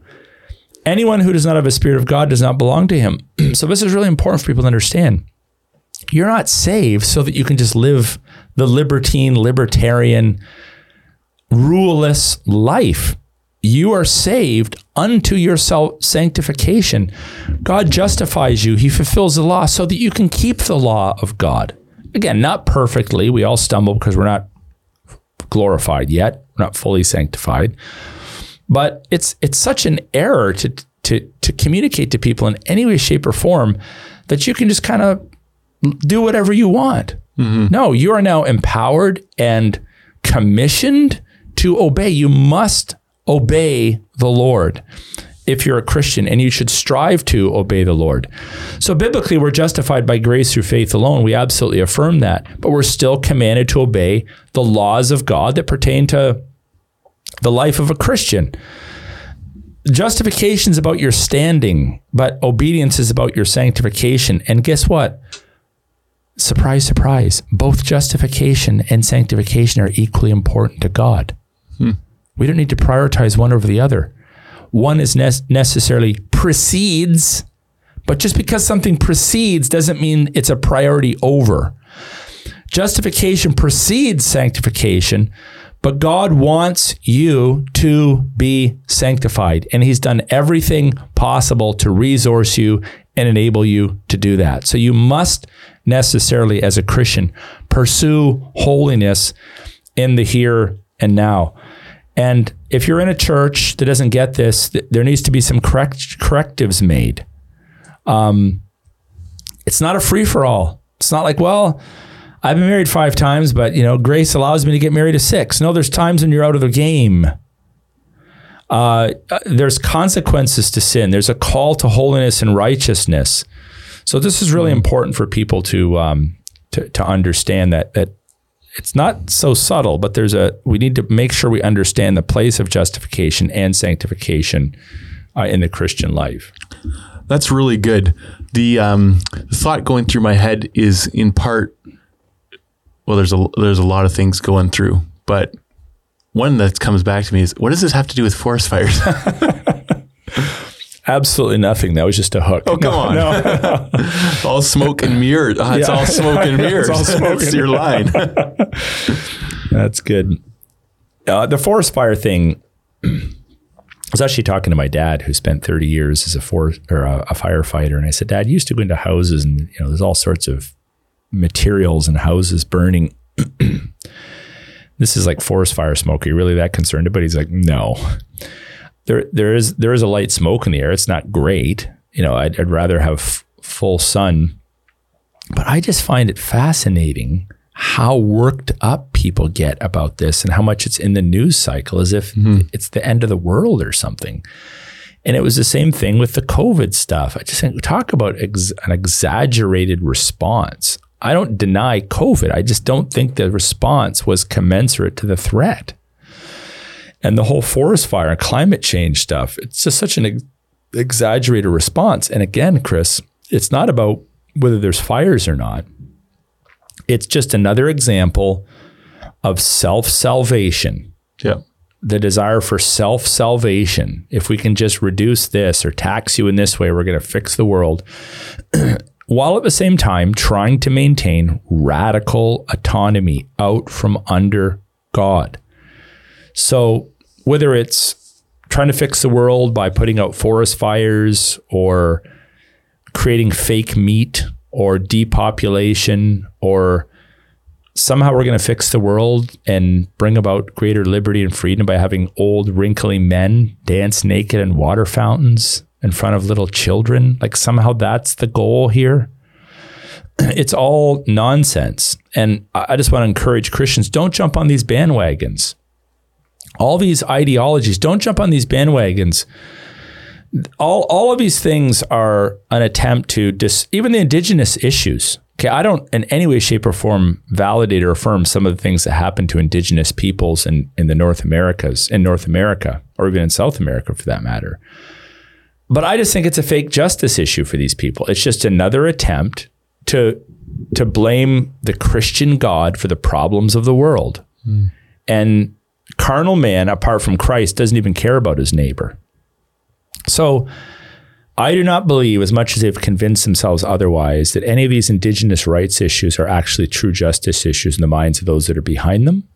Speaker 2: anyone who does not have a spirit of God does not belong to him. so this is really important for people to understand. You're not saved so that you can just live the libertine, libertarian, ruleless life. You are saved unto your sanctification. God justifies you. He fulfills the law so that you can keep the law of God. Again, not perfectly. We all stumble because we're not glorified yet. We're not fully sanctified. But it's it's such an error to to to communicate to people in any way, shape, or form that you can just kind of do whatever you want. Mm-hmm. No, you are now empowered and commissioned to obey. You must obey the Lord if you're a Christian, and you should strive to obey the Lord. So, biblically, we're justified by grace through faith alone. We absolutely affirm that, but we're still commanded to obey the laws of God that pertain to the life of a Christian. Justification is about your standing, but obedience is about your sanctification. And guess what? Surprise, surprise. Both justification and sanctification are equally important to God. Hmm. We don't need to prioritize one over the other. One is ne- necessarily precedes, but just because something precedes doesn't mean it's a priority over. Justification precedes sanctification, but God wants you to be sanctified, and He's done everything possible to resource you and enable you to do that. So you must necessarily, as a Christian, pursue holiness in the here and now. And if you're in a church that doesn't get this, th- there needs to be some correct correctives made. Um, it's not a free for all. It's not like, well, I've been married five times, but you know, grace allows me to get married to six. No, there's times when you're out of the game. Uh, there's consequences to sin. There's a call to holiness and righteousness. So this is really mm. important for people to um, to, to understand that that it's not so subtle, but there's a we need to make sure we understand the place of justification and sanctification uh, in the Christian life.
Speaker 1: That's really good. The, um, thought going through my head is in part. Well, there's a there's a lot of things going through, but one that comes back to me is what does this have to do with forest fires?
Speaker 2: Absolutely nothing. That was just a hook.
Speaker 1: Oh, come no, on. No. all smoke and mirrors. Oh, it's yeah. all smoke and mirrors. it's all smoke That's your line.
Speaker 2: That's good. Uh, the forest fire thing, I was actually talking to my dad, who spent 30 years as a for or a, a firefighter, and I said, "Dad, you used to go into houses, and you know, there's all sorts of materials and houses burning." this is like forest fire smoke. Are you really that concerned about? it? He's like, "No." There, there is there is a light smoke in the air. It's not great. You know, I'd, I'd rather have f- full sun, but I just find it fascinating how worked up people get about this and how much it's in the news cycle as if mm-hmm. it's the end of the world or something. And it was the same thing with the COVID stuff. I just think talk about ex- an exaggerated response. I don't deny COVID. I just don't think the response was commensurate to the threat. And the whole forest fire and climate change stuff, it's just such an ex- exaggerated response. And again, Chris, it's not about whether there's fires or not. It's just another example of self salvation
Speaker 1: Yeah.
Speaker 2: the desire for self salvation. If we can just reduce this or tax you in this way, we're going to fix the world. While at the same time trying to maintain radical autonomy out from under God. So, whether it's trying to fix the world by putting out forest fires or creating fake meat or depopulation or somehow we're going to fix the world and bring about greater liberty and freedom by having old, wrinkly men dance naked in water fountains in front of little children. Like somehow that's the goal here. It's all nonsense. And I just want to encourage Christians don't jump on these bandwagons. All these ideologies, don't jump on these bandwagons all all of these things are an attempt to dis, even the indigenous issues. Okay, I don't in any way, shape, or form validate or affirm some of the things that happen to indigenous peoples in, in the North Americas, in North America, or even in South America for that matter. But I just think it's a fake justice issue for these people. It's just another attempt to to blame the Christian God for the problems of the world. Hmm. And carnal man, apart from Christ, doesn't even care about his neighbor. So I do not believe, as much as they've convinced themselves otherwise, that any of these indigenous rights issues are actually true justice issues in the minds of those that are behind them.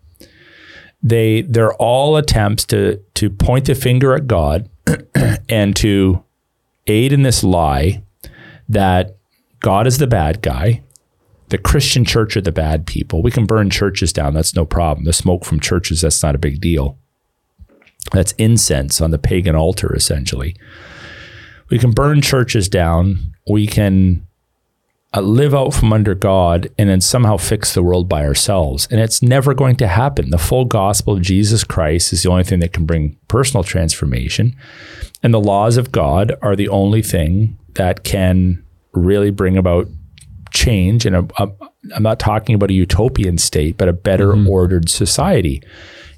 Speaker 2: They they're all attempts to to point the finger at God and to aid in this lie that God is the bad guy. The Christian church are the bad people. We can burn churches down. That's no problem. The smoke from churches, that's not a big deal. That's incense on the pagan altar, essentially. We can burn churches down. We can uh, live out from under God and then somehow fix the world by ourselves. And it's never going to happen. The full gospel of Jesus Christ is the only thing that can bring personal transformation. And the laws of God are the only thing that can really bring about change. And a, a, I'm not talking about a utopian state, but a better ordered society.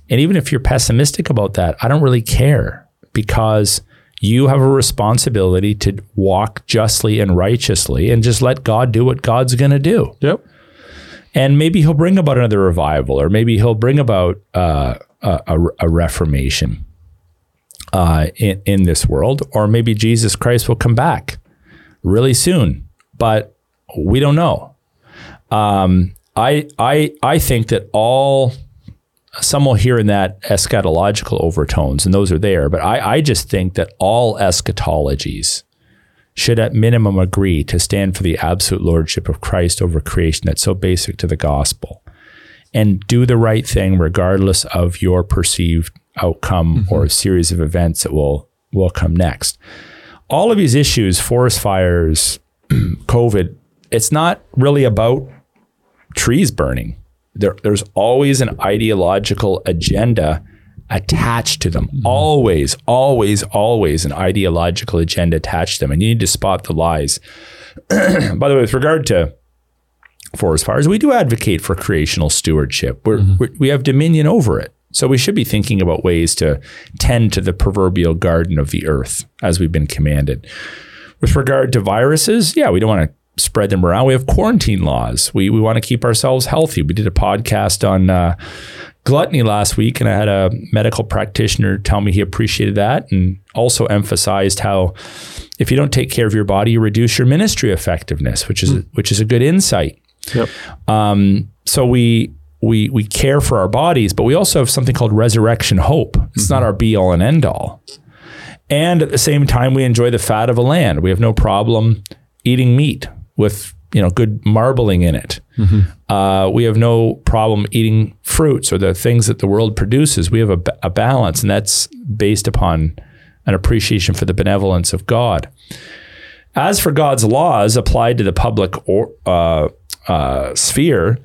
Speaker 2: And even if you're pessimistic about that, I don't really care because you have a responsibility to walk justly and righteously and just let God do what God's going to do.
Speaker 1: Yep.
Speaker 2: And maybe he'll bring about another revival, or maybe he'll bring about uh, a, a, a reformation uh, in, in this world, or maybe Jesus Christ will come back really soon. But we don't know. Um, I, I, I think that all some will hear in that eschatological overtones, and those are there. But I, I just think that all eschatologies should, at minimum, agree to stand for the absolute lordship of Christ over creation that's so basic to the gospel and do the right thing regardless of your perceived outcome or a series of events that will, will come next. All of these issues, forest fires, COVID, it's not really about trees burning there, there's always an ideological agenda attached to them. Mm-hmm. Always, always, always an ideological agenda attached to them. And you need to spot the lies. By the way, with regard to forest fires, we do advocate for creational stewardship. We're, mm-hmm. we're, we have dominion over it. So we should be thinking about ways to tend to the proverbial garden of the earth as we've been commanded. With regard to viruses, yeah, we don't want to spread them around. We have quarantine laws. We, we want to keep ourselves healthy. We did a podcast on uh, gluttony last week, and I had a medical practitioner tell me he appreciated that and also emphasized how if you don't take care of your body, you reduce your ministry effectiveness, which is which is a good insight.
Speaker 1: Yep.
Speaker 2: Um, so we we we care for our bodies, but we also have something called resurrection hope. It's not our be all and end all. And at the same time, we enjoy the fat of a land. We have no problem eating meat with you know good marbling in it. Uh, we have no problem eating fruits or the things that the world produces. We have a, a balance, and that's based upon an appreciation for the benevolence of God. As for God's laws applied to the public or, uh, uh, sphere,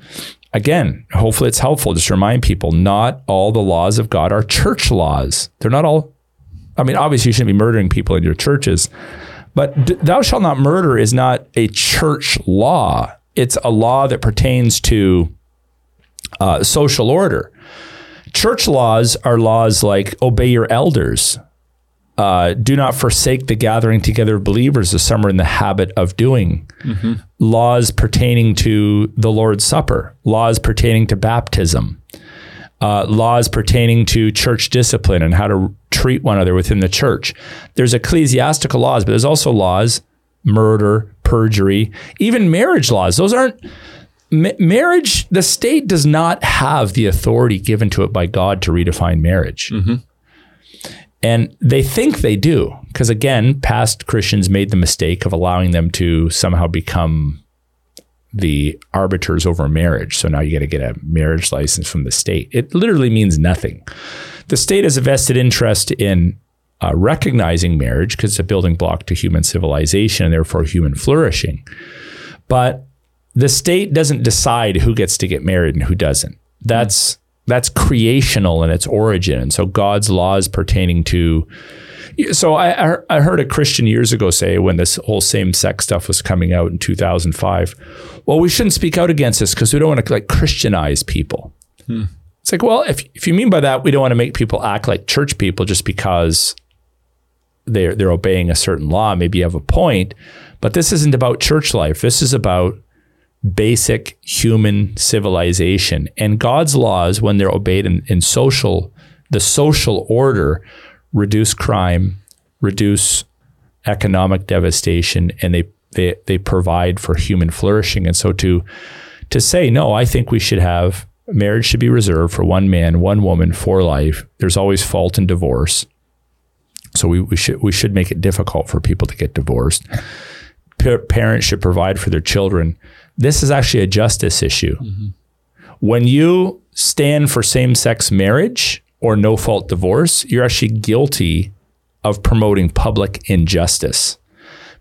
Speaker 2: again, hopefully it's helpful just to remind people not all the laws of God are church laws. They're not all, I mean, obviously you shouldn't be murdering people in your churches, but d- thou shalt not murder is not a church law. It's a law that pertains to uh, social order. Church laws are laws like obey your elders, uh, do not forsake the gathering together of believers as some are in the habit of doing. Laws pertaining to the Lord's Supper, laws pertaining to baptism, uh, laws pertaining to church discipline and how to treat one another within the church. There's ecclesiastical laws, but there's also laws, murder, perjury, even marriage laws. Those aren't ma- marriage. The state does not have the authority given to it by God to redefine marriage. And they think they do, because again, past Christians made the mistake of allowing them to somehow become the arbiters over marriage. So now you got to get a marriage license from the state. It literally means nothing. The state has a vested interest in uh, recognizing marriage because it's a building block to human civilization and therefore human flourishing. But the state doesn't decide who gets to get married and who doesn't. That's that's creational in its origin, and so God's laws pertaining to. So I, I I heard a Christian years ago say when this whole same sex stuff was coming out in 2005, well, we shouldn't speak out against this because we don't want to like Christianize people. Hmm. It's like, well, if if you mean by that, we don't want to make people act like church people just because they're they're obeying a certain law. Maybe you have a point, but this isn't about church life. This is about basic human civilization and God's laws, when they're obeyed in, in social, the social order, reduce crime, reduce economic devastation, and they they they provide for human flourishing. And so to to say no, I think we should have marriage should be reserved for one man, one woman for life. There's always fault in divorce. So we, we should we should make it difficult for people to get divorced. Pa- parents should provide for their children. This is actually a justice issue. Mm-hmm. When you stand for same-sex marriage or no-fault divorce, you're actually guilty of promoting public injustice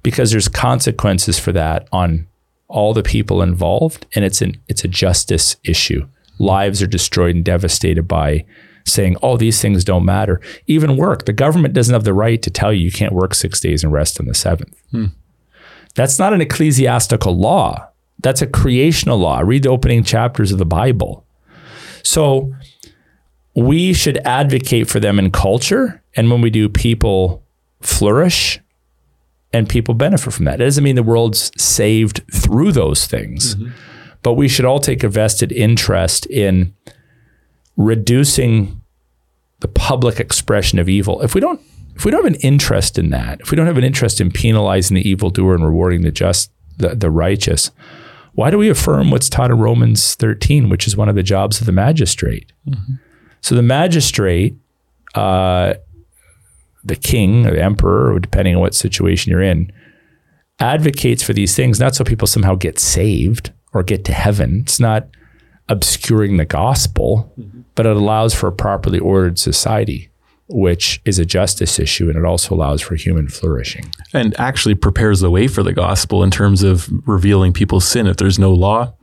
Speaker 2: because there's consequences for that on all the people involved and it's an it's a justice issue. Lives are destroyed and devastated by saying, "Oh, these things don't matter." Even work, the government doesn't have the right to tell you you can't work 6 days and rest on the 7th. Hmm. That's not an ecclesiastical law. That's a creational law. Read the opening chapters of the Bible. So we should advocate for them in culture. And when we do, people flourish and people benefit from that. It doesn't mean the world's saved through those things, mm-hmm. but we should all take a vested interest in reducing the public expression of evil. If we don't, if we don't have an interest in that, if we don't have an interest in penalizing the evildoer and rewarding the just, the, the righteous, why do we affirm what's taught in Romans 13, which is one of the jobs of the magistrate? Mm-hmm. So the magistrate, uh, the king or the emperor, or depending on what situation you're in, advocates for these things not so people somehow get saved or get to heaven. It's not obscuring the gospel, but it allows for a properly ordered society, which is a justice issue, and it also allows for human flourishing.
Speaker 1: and actually prepares the way for the gospel in terms of revealing people's sin. If there's no law,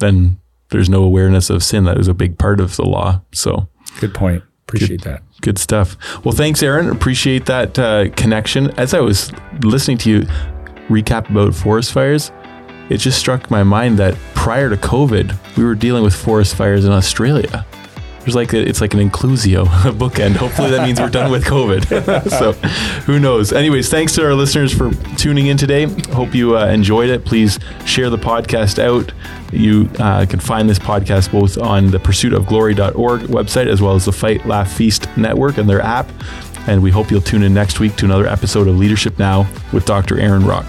Speaker 1: then there's no awareness of sin. That is a big part of the law. So
Speaker 2: Good point. Appreciate that.
Speaker 1: good stuff. Well, thanks, Aaron. Appreciate that uh, connection. As I was listening to you recap about forest fires, it just struck my mind that prior to COVID, we were dealing with forest fires in Australia. There's like a, it's like an inclusio, a bookend. Hopefully that means we're done with COVID. so who knows? Anyways, thanks to our listeners for tuning in today. Hope you uh, enjoyed it. Please share the podcast out. You uh, can find this podcast both on the pursuitofglory.org website as well as the Fight Laugh Feast network and their app. And we hope you'll tune in next week to another episode of Leadership Now with Dr. Aaron Rock.